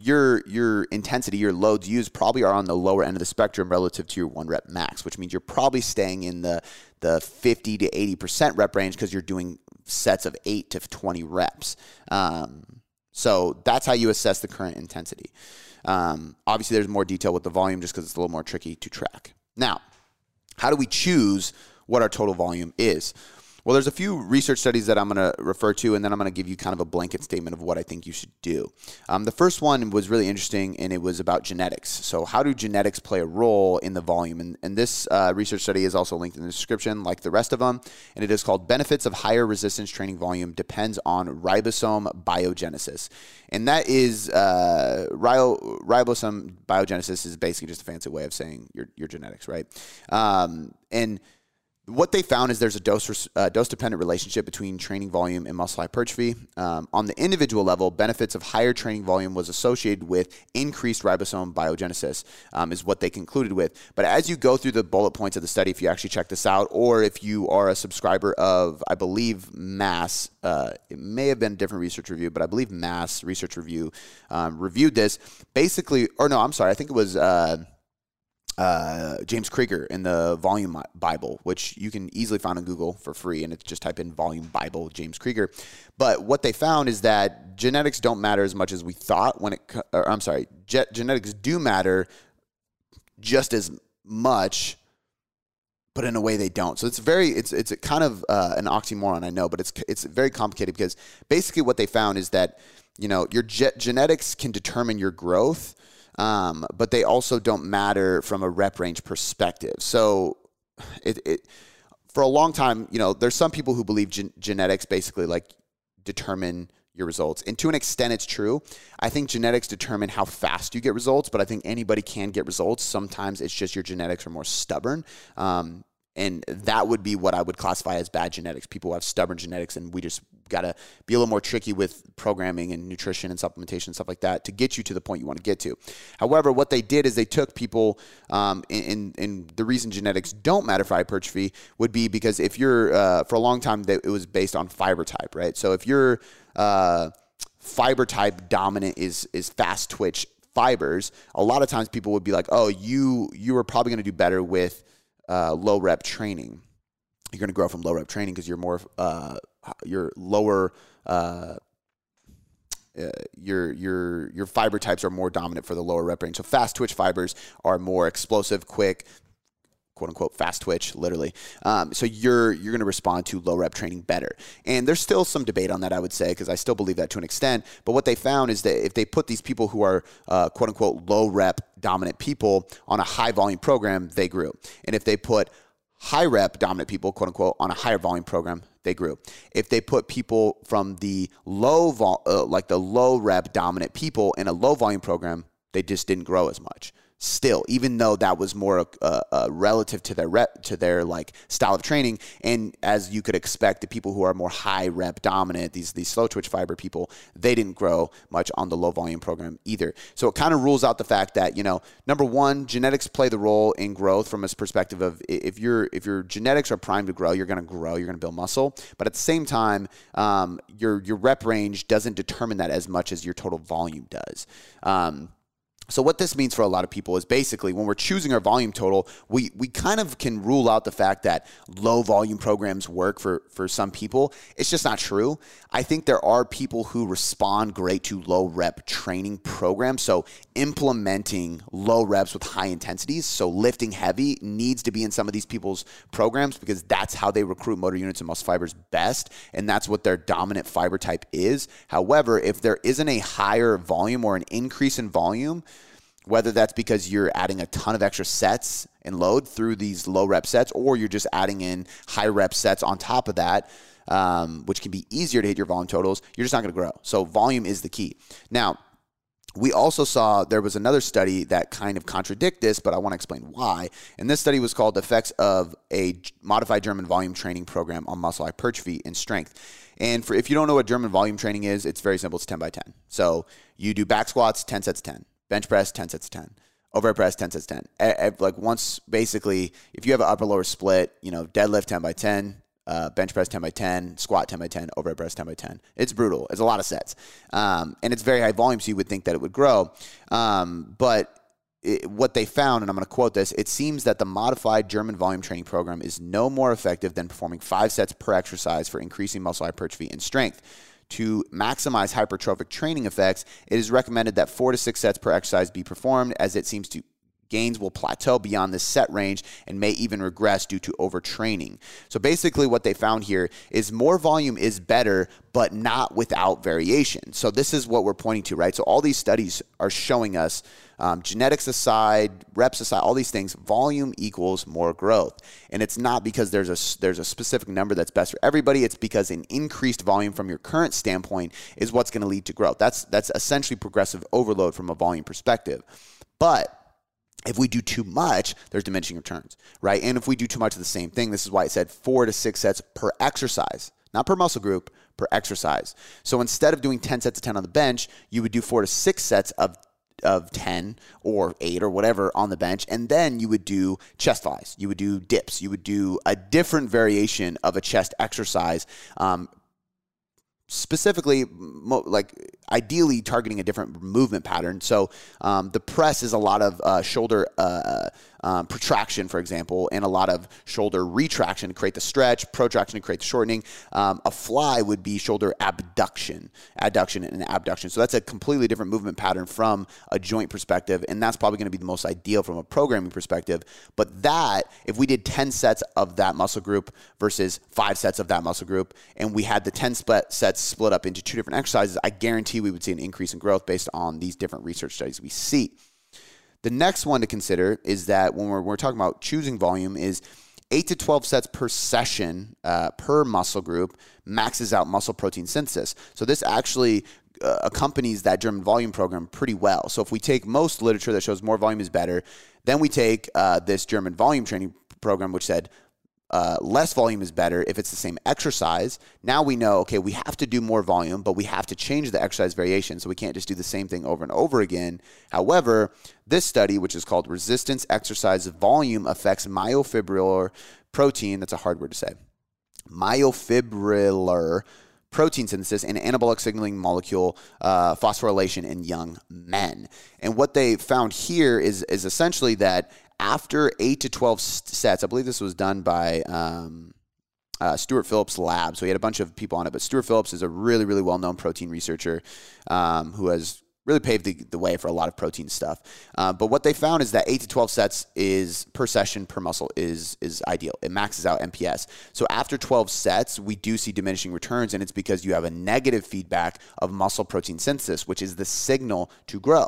your your intensity, your loads used probably are on the lower end of the spectrum relative to your one rep max, which means you're probably staying in the the 50 to 80 percent rep range because you're doing sets of eight to 20 reps. Um, so that's how you assess the current intensity. Um, obviously, there's more detail with the volume just because it's a little more tricky to track. Now, how do we choose what our total volume is? Well, there's a few research studies that I'm going to refer to, and then I'm going to give you kind of a blanket statement of what I think you should do. Um, the first one was really interesting, and it was about genetics. So, how do genetics play a role in the volume? And, and this uh, research study is also linked in the description, like the rest of them, and it is called Benefits of Higher Resistance Training Volume Depends on Ribosome Biogenesis. And that is uh, ribosome biogenesis is basically just a fancy way of saying your, your genetics, right? Um, and what they found is there's a dose uh, dose dependent relationship between training volume and muscle hypertrophy. Um, on the individual level, benefits of higher training volume was associated with increased ribosome biogenesis, um, is what they concluded with. But as you go through the bullet points of the study, if you actually check this out, or if you are a subscriber of, I believe, Mass, uh, it may have been a different research review, but I believe Mass Research Review um, reviewed this. Basically, or no, I'm sorry, I think it was. Uh, uh, James Krieger in the Volume Bible, which you can easily find on Google for free, and it's just type in Volume Bible James Krieger. But what they found is that genetics don't matter as much as we thought. When it, or, I'm sorry, ge- genetics do matter just as much, but in a way they don't. So it's very, it's it's kind of uh, an oxymoron, I know, but it's it's very complicated because basically what they found is that you know your ge- genetics can determine your growth um, but they also don't matter from a rep range perspective. So it, it for a long time, you know, there's some people who believe gen- genetics basically like determine your results. And to an extent, it's true. I think genetics determine how fast you get results, but I think anybody can get results. Sometimes it's just your genetics are more stubborn. Um, and that would be what I would classify as bad genetics. People who have stubborn genetics, and we just got to be a little more tricky with programming and nutrition and supplementation and stuff like that to get you to the point you want to get to. However, what they did is they took people, um, in, in the reason genetics don't matter for hypertrophy would be because if you're uh, for a long time it was based on fiber type, right? So if you're uh, fiber type dominant is is fast twitch fibers, a lot of times people would be like, oh, you you are probably going to do better with uh, low rep training. You're going to grow from low rep training because you're more uh, you're lower. Uh, uh, your your your fiber types are more dominant for the lower rep range. So fast twitch fibers are more explosive, quick, quote unquote fast twitch, literally. Um, so you're you're going to respond to low rep training better. And there's still some debate on that, I would say, because I still believe that to an extent. But what they found is that if they put these people who are uh, quote unquote low rep dominant people on a high volume program, they grew. And if they put high rep dominant people, quote unquote, on a higher volume program, they grew. If they put people from the low vol, uh, like the low rep dominant people in a low volume program, they just didn't grow as much still, even though that was more uh, uh, relative to their rep, to their like style of training. And as you could expect, the people who are more high rep dominant, these these slow twitch fiber people, they didn't grow much on the low volume program either. So it kind of rules out the fact that you know, number one, genetics play the role in growth from a perspective of if your if your genetics are primed to grow, you're going to grow, you're going to build muscle. But at the same time, um, your your rep range doesn't determine that as much as your total volume does. Um, so what this means for a lot of people is basically when we're choosing our volume total, we we kind of can rule out the fact that low volume programs work for for some people. It's just not true. I think there are people who respond great to low rep training programs. So implementing low reps with high intensities, so lifting heavy needs to be in some of these people's programs because that's how they recruit motor units and muscle fibers best and that's what their dominant fiber type is. However, if there isn't a higher volume or an increase in volume, whether that's because you're adding a ton of extra sets and load through these low rep sets, or you're just adding in high rep sets on top of that, um, which can be easier to hit your volume totals, you're just not going to grow. So, volume is the key. Now, we also saw there was another study that kind of contradict this, but I want to explain why. And this study was called Effects of a Modified German Volume Training Program on Muscle Hypertrophy and Strength. And for, if you don't know what German volume training is, it's very simple. It's 10 by 10. So you do back squats, 10 sets 10 bench press 10 sets 10 overhead press 10 sets 10 like once basically if you have an upper lower split you know deadlift 10 by 10 uh, bench press 10 by 10 squat 10 by 10 overhead press 10 by 10 it's brutal. It's a lot of sets. Um, and it's very high volume so you would think that it would grow. Um, but it, what they found, and I'm going to quote this, it seems that the modified German volume training program is no more effective than performing five sets per exercise for increasing muscle hypertrophy and strength. To maximize hypertrophic training effects, it is recommended that four to six sets per exercise be performed, as it seems to gains will plateau beyond this set range and may even regress due to overtraining. So basically, what they found here is more volume is better, but not without variation. So this is what we're pointing to, right? So all these studies are showing us um, genetics aside, reps aside, all these things, volume equals more growth. And it's not because there's a, there's a specific number that's best for everybody. It's because an increased volume from your current standpoint is what's going to lead to growth. That's, that's essentially progressive overload from a volume perspective. But if we do too much, there's diminishing returns, right? And if we do too much of the same thing, this is why it said four to six sets per exercise, not per muscle group, per exercise. So instead of doing 10 sets of 10 on the bench, you would do four to six sets of of 10 or 8 or whatever on the bench and then you would do chest flies you would do dips you would do a different variation of a chest exercise um, specifically like ideally targeting a different movement pattern. So um, the press is a lot of uh, shoulder uh, um, protraction, for example, and a lot of shoulder retraction to create the stretch, protraction to create the shortening. Um, a fly would be shoulder abduction, adduction, and abduction. So that's a completely different movement pattern from a joint perspective, and that's probably going to be the most ideal from a programming perspective. But that, if we did 10 sets of that muscle group versus five sets of that muscle group, and we had the 10 split sets split up into two different exercises, I guarantee we would see an increase in growth based on these different research studies we see. The next one to consider is that when we're, we're talking about choosing volume is 8 to 12 sets per session uh, per muscle group maxes out muscle protein synthesis. So this actually uh, accompanies that German volume program pretty well. So if we take most literature that shows more volume is better, then we take uh, this German volume training program, which said uh, less volume is better if it's the same exercise. Now we know, okay, we have to do more volume, but we have to change the exercise variation. So we can't just do the same thing over and over again. However, this study, which is called Resistance Exercise Volume Affects Myofibrillar Protein, that's a hard word to say, myofibrillar protein synthesis and anabolic signaling molecule uh, phosphorylation in young men. And what they found here is, is essentially that after eight to 12 sets, I believe this was done by um, uh, Stuart Phillips Lab. So he had a bunch of people on it, but Stuart Phillips is a really, really well known protein researcher um, who has really paved the, the, way for a lot of protein stuff. Uh, but what they found is that eight to 12 sets is per session per muscle is, is ideal. It maxes out MPS. So after 12 sets, we do see diminishing returns, and it's because you have a negative feedback of muscle protein synthesis, which is the signal to grow.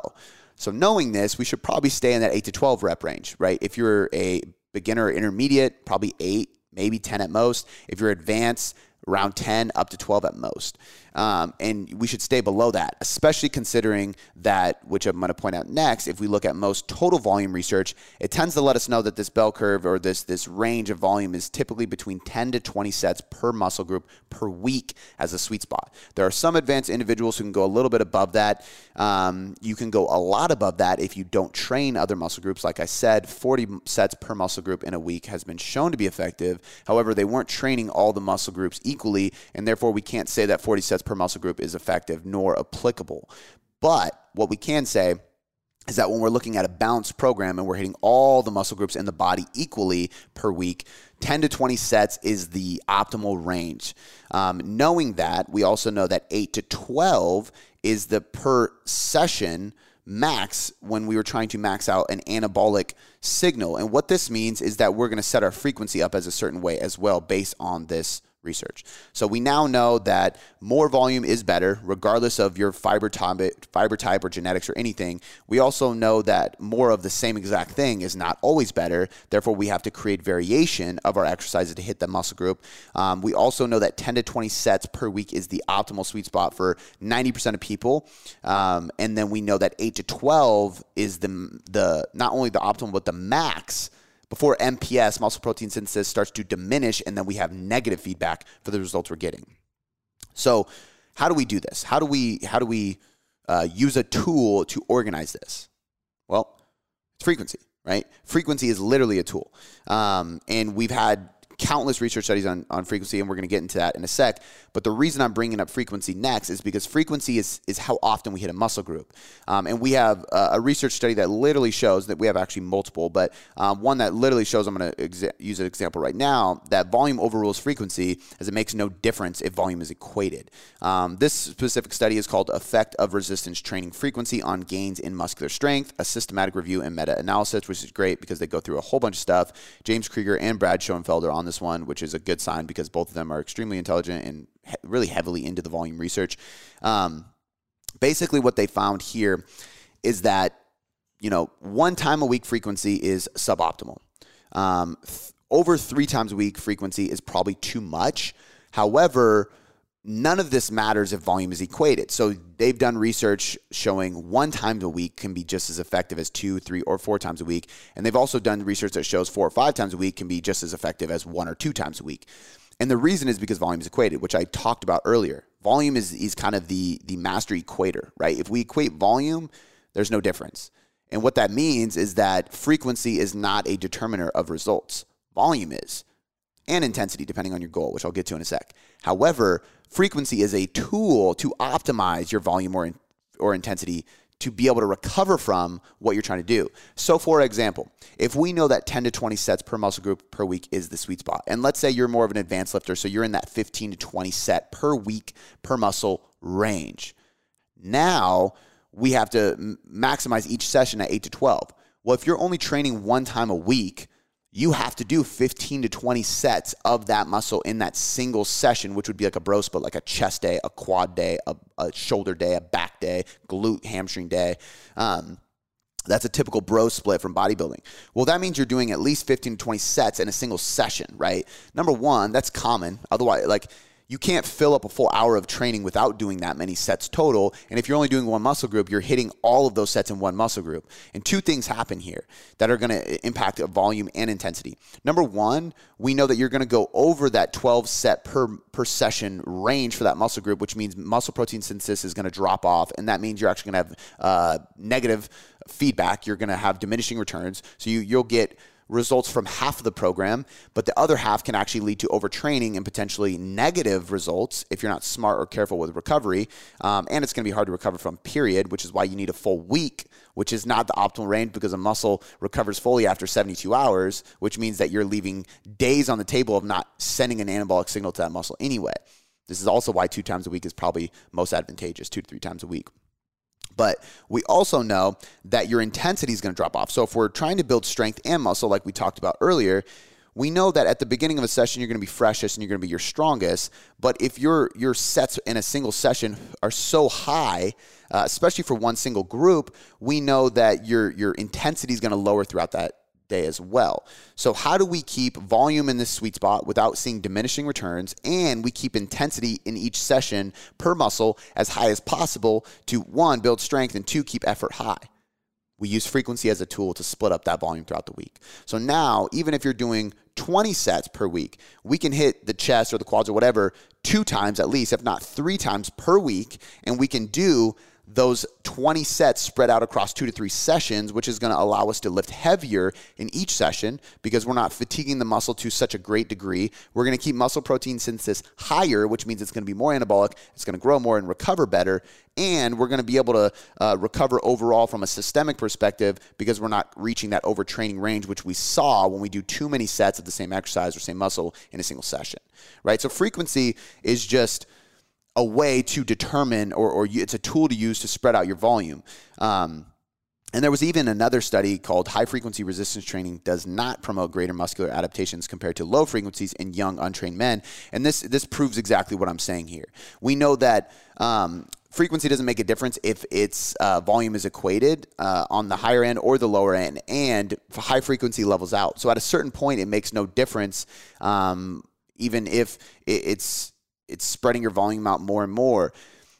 So knowing this, we should probably stay in that 8 to 12 rep range, right? If you're a beginner or intermediate, probably 8, maybe 10 at most. If you're advanced, around 10 up to 12 at most. Um, and we should stay below that, especially considering that, which I'm going to point out next, if we look at most total volume research, it tends to let us know that this bell curve or this, this range of volume is typically between 10 to 20 sets per muscle group per week as a sweet spot. There are some advanced individuals who can go a little bit above that. Um, you can go a lot above that if you don't train other muscle groups. Like I said, 40 sets per muscle group in a week has been shown to be effective. However, they weren't training all the muscle groups equally, and therefore we can't say that 40 sets per muscle group is effective nor applicable. But what we can say is that when we're looking at a balanced program and we're hitting all the muscle groups in the body equally per week, 10 to 20 sets is the optimal range. Um, knowing that, we also know that 8 to 12 is the per session max when we were trying to max out an anabolic signal. And what this means is that we're going to set our frequency up as a certain way as well based on this research. So we now know that more volume is better, regardless of your fiber type, fiber type or genetics or anything. We also know that more of the same exact thing is not always better. Therefore, we have to create variation of our exercises to hit the muscle group. Um, we also know that 10 to 20 sets per week is the optimal sweet spot for 90% of people. Um, and then we know that 8 to 12 is the, the not only the optimal, but the max before MPS, muscle protein synthesis, starts to diminish, and then we have negative feedback for the results we're getting. So, how do we do this? How do we how do we uh, use a tool to organize this? Well, it's frequency, right? Frequency is literally a tool, um, and we've had countless research studies on, on frequency, and we're going to get into that in a sec. But the reason I'm bringing up frequency next is because frequency is, is how often we hit a muscle group. Um, and we have a, a, research study that literally shows that we have actually multiple, but um, one that literally shows, I'm going to exa- use an example right now, that volume overrules frequency as it makes no difference if volume is equated. Um, this specific study is called Effect of Resistance Training Frequency on Gains in Muscular Strength, a systematic review and meta analysis, which is great because they go through a whole bunch of stuff. James Krieger and Brad Schoenfeld are on this one, which is a good sign because both of them are extremely intelligent and he- really heavily into the volume research. Um, basically, what they found here is that you know one time a week frequency is suboptimal. Um, th- over three times a week frequency is probably too much. However, none of this matters if volume is equated. So they've done research showing one time a week can be just as effective as two, three, or four times a week. And they've also done research that shows four or five times a week can be just as effective as one or two times a week. And the reason is because volume is equated, which I talked about earlier. Volume is, is kind of the, the master equator, right? If we equate volume, there's no difference. And what that means is that frequency is not a determiner of results. Volume is. and intensity, depending on your goal, which I'll get to in a sec. However, frequency is a tool to optimize your volume or, or intensity to be able to recover from what you're trying to do. So, for example, if we know that 10 to 20 sets per muscle group per week is the sweet spot, and let's say you're more of an advanced lifter, so you're in that 15 to 20 set per week per muscle range. Now we have to maximize each session at 8 to 12. Well, if you're only training one time a week, you have to do 15 to 20 sets of that muscle in that single session, which would be like a bro split, like a chest day, a quad day, a, a shoulder day, a back day, glute, hamstring day. Um, that's a typical bro split from bodybuilding. Well, that means you're doing at least 15 to 20 sets in a single session, right? Number one, that's common. Otherwise, like, you can't fill up a full hour of training without doing that many sets total. And if you're only doing one muscle group, you're hitting all of those sets in one muscle group. And two things happen here that are going to impact volume and intensity. Number one, we know that you're going to go over that 12 set per, per session range for that muscle group, which means muscle protein synthesis is going to drop off. And that means you're actually going to have uh, negative feedback. You're going to have diminishing returns. So you, you'll get results from half of the program, but the other half can actually lead to overtraining and potentially negative results if you're not smart or careful with recovery. Um, and it's going to be hard to recover from, period, which is why you need a full week, which is not the optimal range because a muscle recovers fully after 72 hours, which means that you're leaving days on the table of not sending an anabolic signal to that muscle anyway. This is also why two times a week is probably most advantageous, two to three times a week. But we also know that your intensity is going to drop off. So if we're trying to build strength and muscle, like we talked about earlier, we know that at the beginning of a session you're going to be freshest and you're going to be your strongest. But if your your sets in a single session are so high, uh, especially for one single group, we know that your your intensity is going to lower throughout that day as well. So, how do we keep volume in this sweet spot without seeing diminishing returns? And we keep intensity in each session per muscle as high as possible to one, build strength, and two, keep effort high. We use frequency as a tool to split up that volume throughout the week. So now, even if you're doing 20 sets per week, we can hit the chest or the quads or whatever two times at least, if not three times per week. And we can do those 20 sets spread out across two to three sessions, which is going to allow us to lift heavier in each session because we're not fatiguing the muscle to such a great degree. We're going to keep muscle protein synthesis higher, which means it's going to be more anabolic, it's going to grow more and recover better. And we're going to be able to uh, recover overall from a systemic perspective because we're not reaching that overtraining range, which we saw when we do too many sets of the same exercise or same muscle in a single session, right? So frequency is just a way to determine, or, or it's a tool to use to spread out your volume. Um, and there was even another study called high frequency resistance training does not promote greater muscular adaptations compared to low frequencies in young untrained men. And this this proves exactly what I'm saying here. We know that um, frequency doesn't make a difference if its uh, volume is equated uh, on the higher end or the lower end, and high frequency levels out. So at a certain point, it makes no difference, um, even if it's it's spreading your volume out more and more.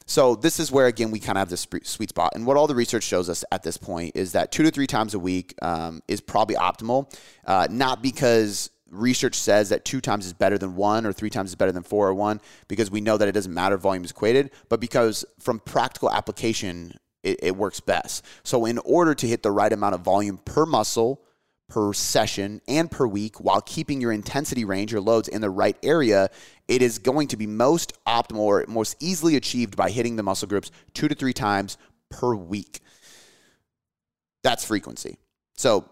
So this is where again we kind of have this sweet spot, and what all the research shows us at this point is that two to three times a week um, is probably optimal. Uh, not because research says that two times is better than one or three times is better than four or one, because we know that it doesn't matter volume is equated, but because from practical application it, it works best. So in order to hit the right amount of volume per muscle per session and per week while keeping your intensity range, or loads in the right area, it is going to be most optimal or most easily achieved by hitting the muscle groups two to three times per week. That's frequency. So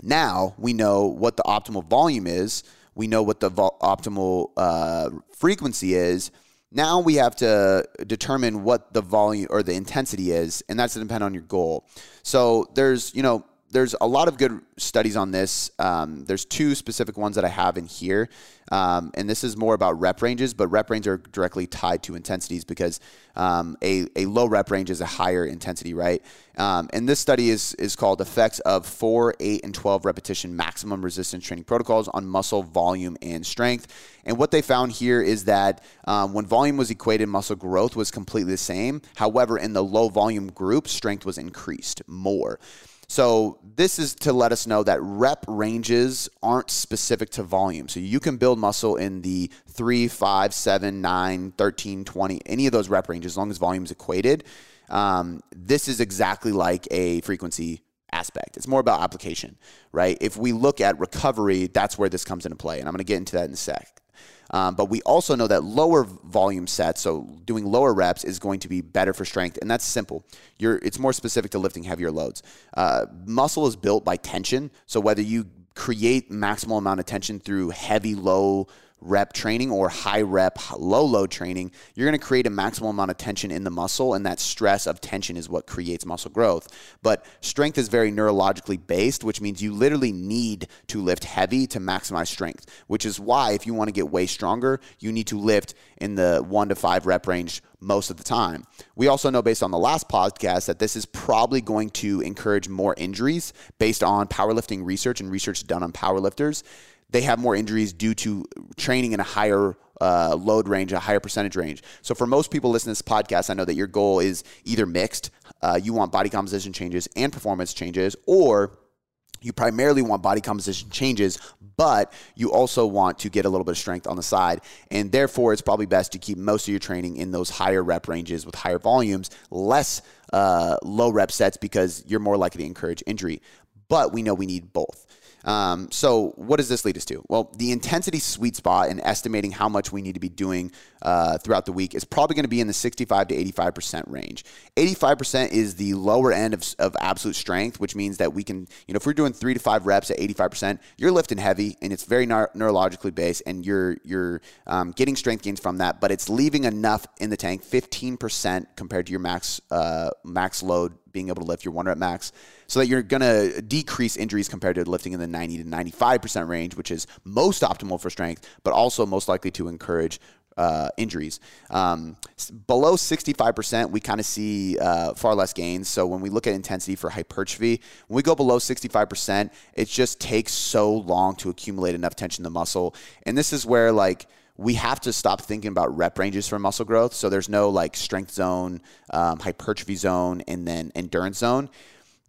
now we know what the optimal volume is. We know what the vo- optimal uh, frequency is. Now we have to determine what the volume or the intensity is, and that's to depend on your goal. So there's, you know, there's a lot of good studies on this. Um, there's two specific ones that I have in here. Um, and this is more about rep ranges, but rep ranges are directly tied to intensities because um, a, a low rep range is a higher intensity, right? Um, and this study is, is called Effects of 4, 8, and 12 Repetition Maximum Resistance Training Protocols on Muscle Volume and Strength. And what they found here is that um, when volume was equated, muscle growth was completely the same. However, in the low volume group, strength was increased more. So this is to let us know that rep ranges aren't specific to volume. So you can build muscle in the 3, 5, 7, 9, 13, 20, any of those rep ranges as long as volume is equated. Um, this is exactly like a frequency aspect. It's more about application, right? If we look at recovery, that's where this comes into play. And I'm going to get into that in a sec. Um, but we also know that lower volume sets, so doing lower reps, is going to be better for strength, and that's simple. You're, it's more specific to lifting heavier loads. Uh, muscle is built by tension, so whether you create maximal amount of tension through heavy, low rep training or high rep, low load training, you're going to create a maximum amount of tension in the muscle, and that stress of tension is what creates muscle growth. But strength is very neurologically based, which means you literally need to lift heavy to maximize strength, which is why if you want to get way stronger, you need to lift in the one to five rep range most of the time. We also know based on the last podcast that this is probably going to encourage more injuries based on powerlifting research and research done on powerlifters they have more injuries due to training in a higher uh, load range, a higher percentage range. So for most people listening to this podcast, I know that your goal is either mixed, uh, you want body composition changes and performance changes, or you primarily want body composition changes, but you also want to get a little bit of strength on the side. And therefore, it's probably best to keep most of your training in those higher rep ranges with higher volumes, less uh, low rep sets because you're more likely to encourage injury. But we know we need both. Um, so, what does this lead us to? Well, the intensity sweet spot in estimating how much we need to be doing uh, throughout the week is probably going to be in the 65 to 85% range. 85% is the lower end of, of absolute strength, which means that we can, you know, if we're doing three to five reps at 85%, you're lifting heavy and it's very neuro- neurologically based and you're, you're um, getting strength gains from that, but it's leaving enough in the tank, 15% compared to your max, uh, max load being able to lift your one rep max so that you're going to decrease injuries compared to lifting in the 90 to 95% range, which is most optimal for strength, but also most likely to encourage uh, injuries. Um, below 65%, we kind of see uh, far less gains. So when we look at intensity for hypertrophy, when we go below 65%, it just takes so long to accumulate enough tension in the muscle. And this is where, like, we have to stop thinking about rep ranges for muscle growth. So there's no like strength zone, um, hypertrophy zone, and then endurance zone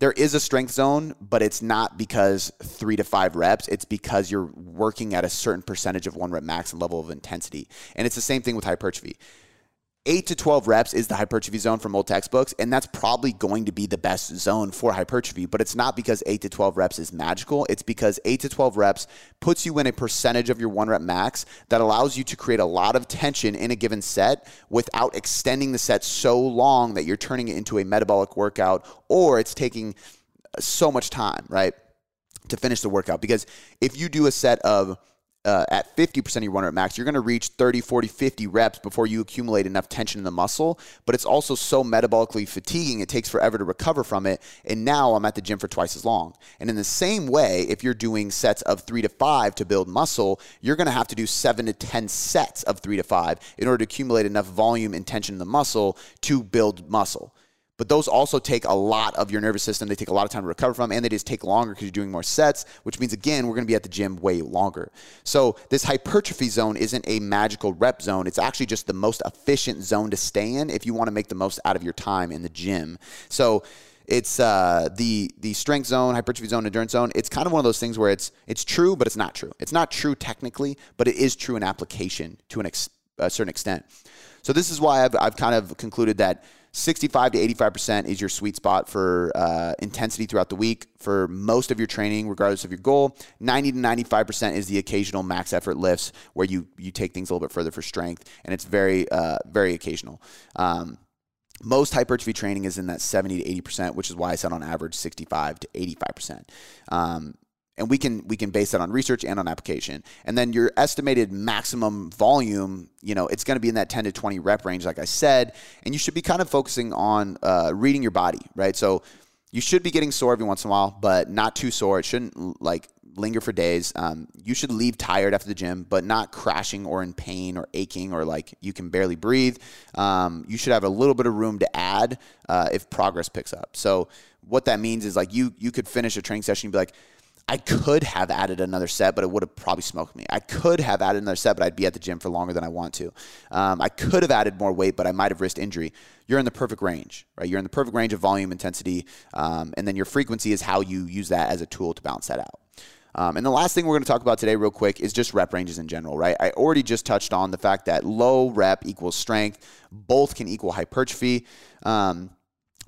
there is a strength zone, but it's not because three to five reps. It's because you're working at a certain percentage of one rep max and level of intensity. And it's the same thing with hypertrophy. 8 to 12 reps is the hypertrophy zone from old textbooks, and that's probably going to be the best zone for hypertrophy. But it's not because 8 to 12 reps is magical. It's because 8 to 12 reps puts you in a percentage of your one rep max that allows you to create a lot of tension in a given set without extending the set so long that you're turning it into a metabolic workout or it's taking so much time, right, to finish the workout. Because if you do a set of uh, at 50% of your one rep max, you're going to reach 30, 40, 50 reps before you accumulate enough tension in the muscle. But it's also so metabolically fatiguing, it takes forever to recover from it. And now I'm at the gym for twice as long. And in the same way, if you're doing sets of three to five to build muscle, you're going to have to do seven to 10 sets of three to five in order to accumulate enough volume and tension in the muscle to build muscle but those also take a lot of your nervous system. They take a lot of time to recover from, and they just take longer because you're doing more sets, which means, again, we're going to be at the gym way longer. So, this hypertrophy zone isn't a magical rep zone. It's actually just the most efficient zone to stay in if you want to make the most out of your time in the gym. So, it's uh, the the strength zone, hypertrophy zone, endurance zone. It's kind of one of those things where it's it's true, but it's not true. It's not true technically, but it is true in application to an ex- a certain extent. So this is why I've, I've kind of concluded that 65 to 85% is your sweet spot for uh, intensity throughout the week for most of your training, regardless of your goal. 90 to 95% is the occasional max effort lifts where you, you take things a little bit further for strength, and it's very, uh, very occasional. Um, most hypertrophy training is in that 70 to 80%, which is why I said on average 65 to 85%. Um, and we can we can base that on research and on application. And then your estimated maximum volume you know it's going to be in that 10 to 20 rep range like i said and you should be kind of focusing on uh, reading your body right? So you should be getting sore every once in a while but not too sore. It shouldn't like linger for days. Um, you should leave tired after the gym but not crashing or in pain or aching or like you can barely breathe. Um, you should have a little bit of room to add uh, if progress picks up. So what that means is like you you could finish a training session and be like I could have added another set, but it would have probably smoked me. I could have added another set, but I'd be at the gym for longer than I want to. Um, I could have added more weight, but I might have risked injury. You're in the perfect range, right? You're in the perfect range of volume intensity, um, and then your frequency is how you use that as a tool to balance that out. Um, and the last thing we're going to talk about today, real quick, is just rep ranges in general, right? I already just touched on the fact that low rep equals strength, both can equal hypertrophy. Um,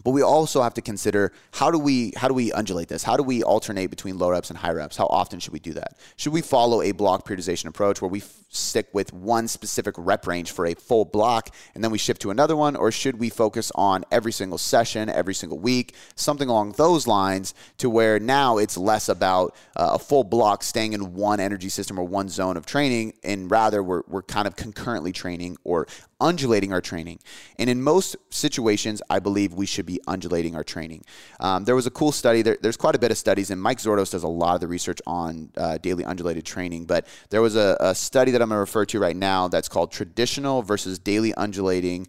but we also have to consider how do we how do we undulate this? How do we alternate between low reps and high reps? How often should we do that? Should we follow a block periodization approach where we stick with one specific rep range for a full block and then we shift to another one, or should we focus on every single session, every single week, something along those lines, to where now it's less about uh, a full block staying in one energy system or one zone of training, and rather we're we're kind of concurrently training or undulating our training. And in most situations, I believe we should be undulating our training. Um, there was a cool study, there, there's quite a bit of studies, and Mike Zourdos does a lot of the research on uh, daily undulated training. But there was a, a study that I'm going to refer to right now that's called Traditional versus Daily Undulating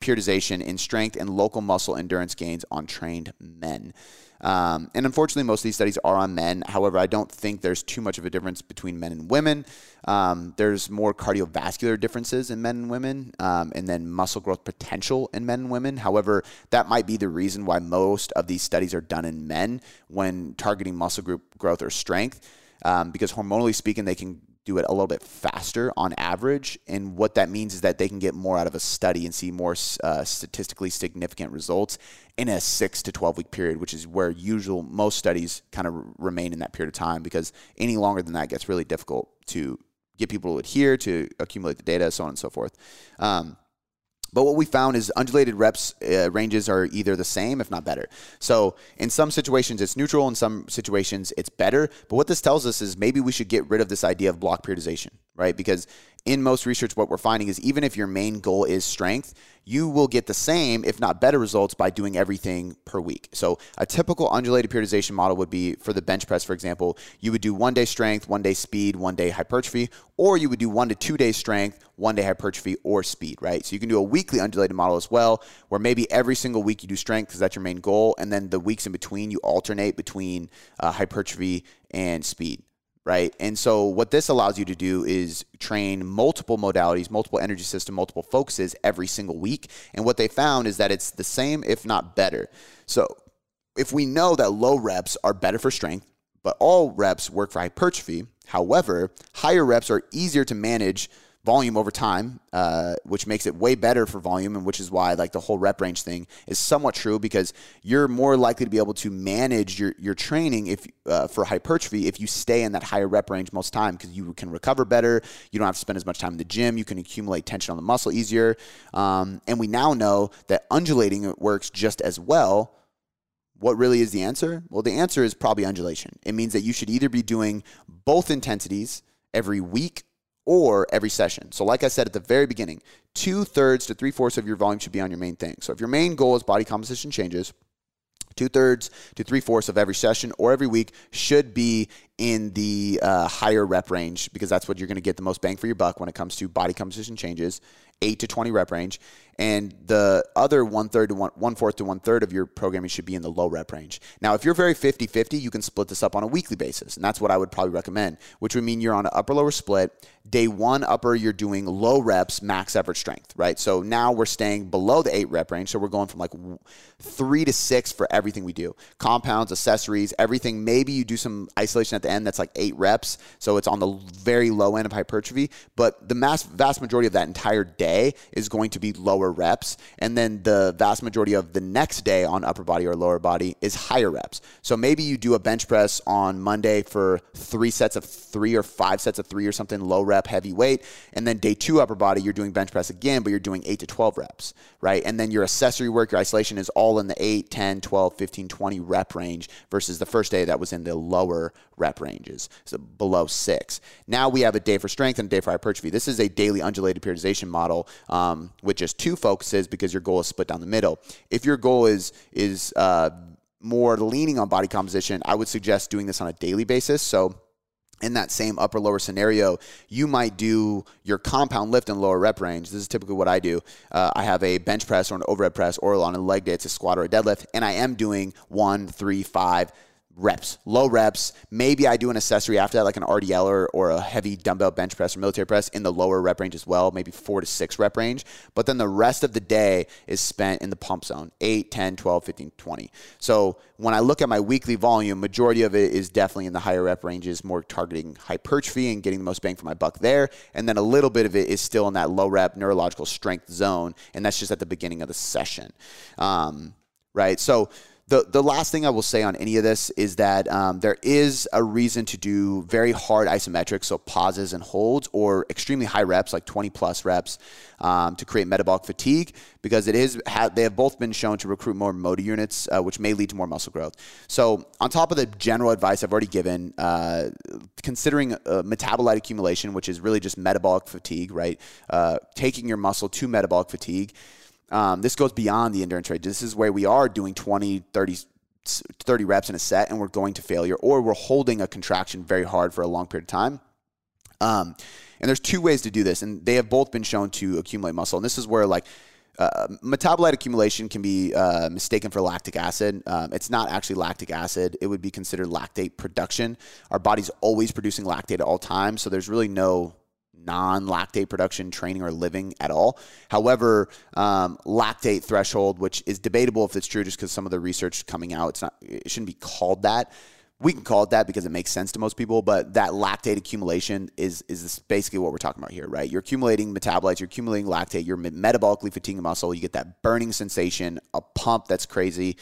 Periodization in Strength and Local Muscle Endurance Gains on Trained Men. Um, and unfortunately, most of these studies are on men. However, I don't think there's too much of a difference between men and women. Um, there's more cardiovascular differences in men and women, um, and then muscle growth potential in men and women. However, that might be the reason why most of these studies are done in men when targeting muscle group growth or strength. Um, because hormonally speaking, they can do it a little bit faster on average. And what that means is that they can get more out of a study and see more uh, statistically significant results in a six to 12 week period, which is where usual most studies kind of remain in that period of time because any longer than that gets really difficult to get people to adhere, to accumulate the data, so on and so forth. Um, but what we found is undulated reps uh, ranges are either the same, if not better. So in some situations it's neutral, in some situations it's better. But what this tells us is maybe we should get rid of this idea of block periodization, right? Because in most research, what we're finding is even if your main goal is strength, you will get the same, if not better, results by doing everything per week. So, a typical undulated periodization model would be for the bench press, for example, you would do one day strength, one day speed, one day hypertrophy, or you would do one to two days strength, one day hypertrophy, or speed, right? So, you can do a weekly undulated model as well, where maybe every single week you do strength because that's your main goal, and then the weeks in between you alternate between uh, hypertrophy and speed right? And so what this allows you to do is train multiple modalities, multiple energy system, multiple focuses every single week. And what they found is that it's the same, if not better. So if we know that low reps are better for strength, but all reps work for hypertrophy, however, higher reps are easier to manage volume over time, uh, which makes it way better for volume, and which is why like the whole rep range thing is somewhat true because you're more likely to be able to manage your your training if uh, for hypertrophy if you stay in that higher rep range most time because you can recover better. You don't have to spend as much time in the gym. You can accumulate tension on the muscle easier, um, and we now know that undulating works just as well. What really is the answer? Well, the answer is probably undulation. It means that you should either be doing both intensities every week or every session. So, like I said at the very beginning, two thirds to three fourths of your volume should be on your main thing. So, if your main goal is body composition changes, two thirds to three fourths of every session or every week should be in the uh, higher rep range because that's what you're going to get the most bang for your buck when it comes to body composition changes, eight to 20 rep range and the other one third to one, one fourth to one third of your programming should be in the low rep range. Now, if you're very 50 50, you can split this up on a weekly basis. And that's what I would probably recommend, which would mean you're on an upper lower split. Day one upper, you're doing low reps, max effort strength, right? So now we're staying below the eight rep range. So we're going from like three to six for everything we do compounds, accessories, everything. Maybe you do some isolation at the end that's like eight reps. So it's on the very low end of hypertrophy. But the mass, vast majority of that entire day is going to be lower reps. And then the vast majority of the next day on upper body or lower body is higher reps. So maybe you do a bench press on Monday for three sets of three or five sets of three or something, low rep, heavy weight. And then day two upper body, you're doing bench press again, but you're doing eight to 12 reps, right? And then your accessory work, your isolation is all in the 8, 10, 12, 15, 20 rep range versus the first day that was in the lower rep ranges, so below six. Now we have a day for strength and a day for hypertrophy. This is a daily undulated periodization model um, with just two focuses because your goal is split down the middle. If your goal is is uh, more leaning on body composition, I would suggest doing this on a daily basis. So in that same upper lower scenario, you might do your compound lift in lower rep range. This is typically what I do. Uh, I have a bench press or an overhead press, or on a leg day, it's a squat or a deadlift, and I am doing one, three, five, reps, low reps. Maybe I do an accessory after that, like an RDL or, or a heavy dumbbell bench press or military press in the lower rep range as well, maybe four to six rep range. But then the rest of the day is spent in the pump zone 8, 10, 12, 15, 20. So when I look at my weekly volume, majority of it is definitely in the higher rep ranges, more targeting hypertrophy and getting the most bang for my buck there. And then a little bit of it is still in that low rep neurological strength zone. And that's just at the beginning of the session. Um, right? So the the last thing I will say on any of this is that um, there is a reason to do very hard isometrics, so pauses and holds, or extremely high reps, like 20 plus reps, um, to create metabolic fatigue, because it is they have both been shown to recruit more motor units, uh, which may lead to more muscle growth. So on top of the general advice I've already given, uh, considering uh, metabolite accumulation, which is really just metabolic fatigue, right? Uh, taking your muscle to metabolic fatigue. Um, this goes beyond the endurance rate. This is where we are doing 20, 30, 30 reps in a set and we're going to failure, or we're holding a contraction very hard for a long period of time. Um, and there's two ways to do this, and they have both been shown to accumulate muscle. And this is where like uh, metabolite accumulation can be uh, mistaken for lactic acid. Um, it's not actually lactic acid. It would be considered lactate production. Our body's always producing lactate at all times, so there's really no non lactate production training or living at all. However, um, lactate threshold, which is debatable if it's true just because some of the research coming out, it's not, it shouldn't be called that. We can call it that because it makes sense to most people, but that lactate accumulation is is basically what we're talking about here, right? You're accumulating metabolites, you're accumulating lactate, you're metabolically fatiguing muscle, you get that burning sensation, a pump that's crazy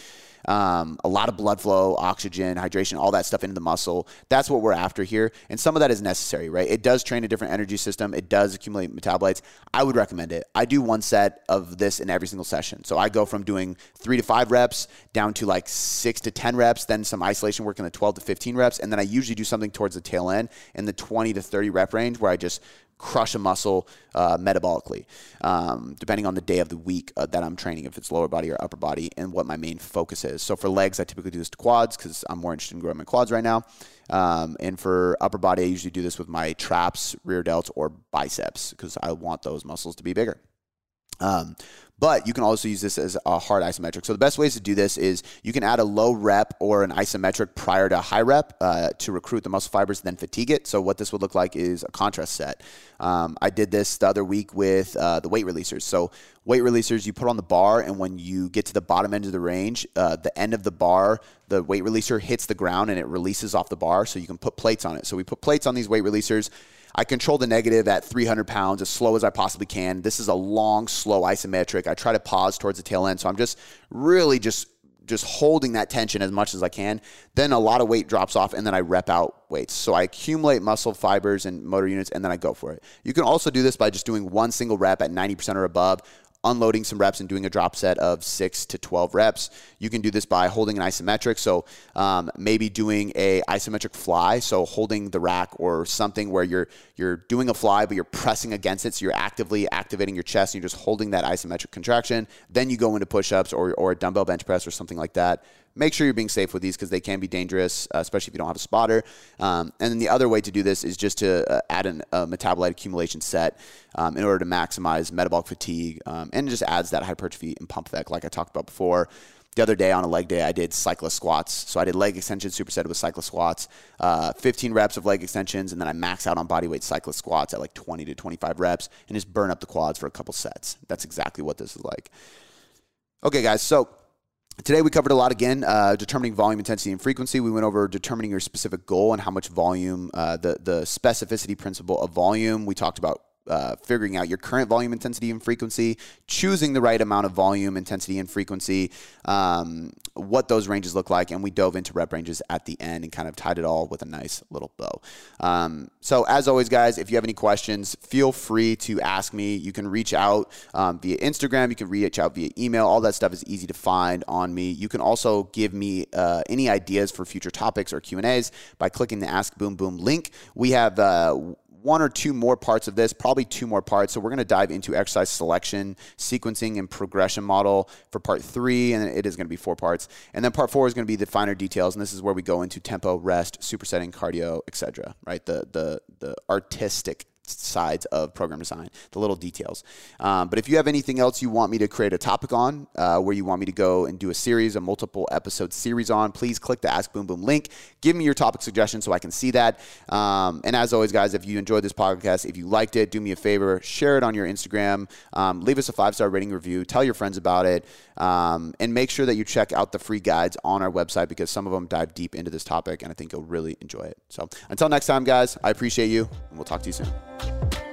um, a lot of blood flow, oxygen, hydration, all that stuff into the muscle. That's what we're after here. And some of that is necessary, right? It does train a different energy system, it does accumulate metabolites. I would recommend it. I do one set of this in every single session. So I go from doing three to five reps down to like six to 10 reps, then some isolation work in the 12 to 15 reps. And then I usually do something towards the tail end in the 20 to 30 rep range where I just crush a muscle uh, metabolically, um, depending on the day of the week uh, that I'm training, if it's lower body or upper body, and what my main focus is. So for legs, I typically do this to quads because I'm more interested in growing my quads right now. Um, and for upper body, I usually do this with my traps, rear delts, or biceps because I want those muscles to be bigger. Um, but you can also use this as a hard isometric. So the best ways to do this is you can add a low rep or an isometric prior to a high rep uh, to recruit the muscle fibers, then fatigue it. So what this would look like is a contrast set. Um, I did this the other week with uh, the weight releasers. So weight releasers you put on the bar, and when you get to the bottom end of the range, uh, the end of the bar, the weight releaser hits the ground and it releases off the bar. So you can put plates on it. So we put plates on these weight releasers I control the negative at 300 pounds as slow as I possibly can. This is a long, slow isometric. I try to pause towards the tail end. So I'm just really just just holding that tension as much as I can. Then a lot of weight drops off, and then I rep out weights. So I accumulate muscle fibers and motor units, and then I go for it. You can also do this by just doing one single rep at 90% or above unloading some reps and doing a drop set of six to 12 reps. You can do this by holding an isometric. So um, maybe doing a isometric fly. So holding the rack or something where you're, you're doing a fly, but you're pressing against it. So you're actively activating your chest and you're just holding that isometric contraction. Then you go into push-ups or, or a dumbbell bench press or something like that make sure you're being safe with these because they can be dangerous, uh, especially if you don't have a spotter. Um, and then the other way to do this is just to uh, add an, a metabolite accumulation set um, in order to maximize metabolic fatigue, um, and it just adds that hypertrophy and pump effect, like I talked about before. The other day on a leg day, I did cyclist squats. So I did leg extensions superset with cyclist squats, uh, 15 reps of leg extensions, and then I max out on bodyweight cyclist squats at like 20 to 25 reps and just burn up the quads for a couple sets. That's exactly what this is like. Okay, guys. So Today we covered a lot again, uh, determining volume, intensity, and frequency. We went over determining your specific goal and how much volume, uh, the the specificity principle of volume. We talked about uh, figuring out your current volume, intensity, and frequency, choosing the right amount of volume, intensity, and frequency, um, what those ranges look like, and we dove into rep ranges at the end and kind of tied it all with a nice little bow. Um, so, as always, guys, if you have any questions, feel free to ask me. You can reach out um, via Instagram, you can reach out via email. All that stuff is easy to find on me. You can also give me uh, any ideas for future topics or Q and A's by clicking the Ask Boom Boom link. We have uh, one or two more parts of this, probably two more parts. So we're going to dive into exercise selection, sequencing, and progression model for part three, and it is going to be four parts. And then part four is going to be the finer details, and this is where we go into tempo, rest, supersetting, cardio, etc. Right, the the the artistic sides of program design, the little details. Um, but if you have anything else you want me to create a topic on, uh, where you want me to go and do a series, a multiple episode series on, please click the Ask Boom Boom link. Give me your topic suggestion so I can see that. Um, and as always, guys, if you enjoyed this podcast, if you liked it, do me a favor, share it on your Instagram, um, leave us a five star rating review, tell your friends about it, um, and make sure that you check out the free guides on our website because some of them dive deep into this topic, and I think you'll really enjoy it. So until next time, guys, I appreciate you, and we'll talk to you soon. Bye.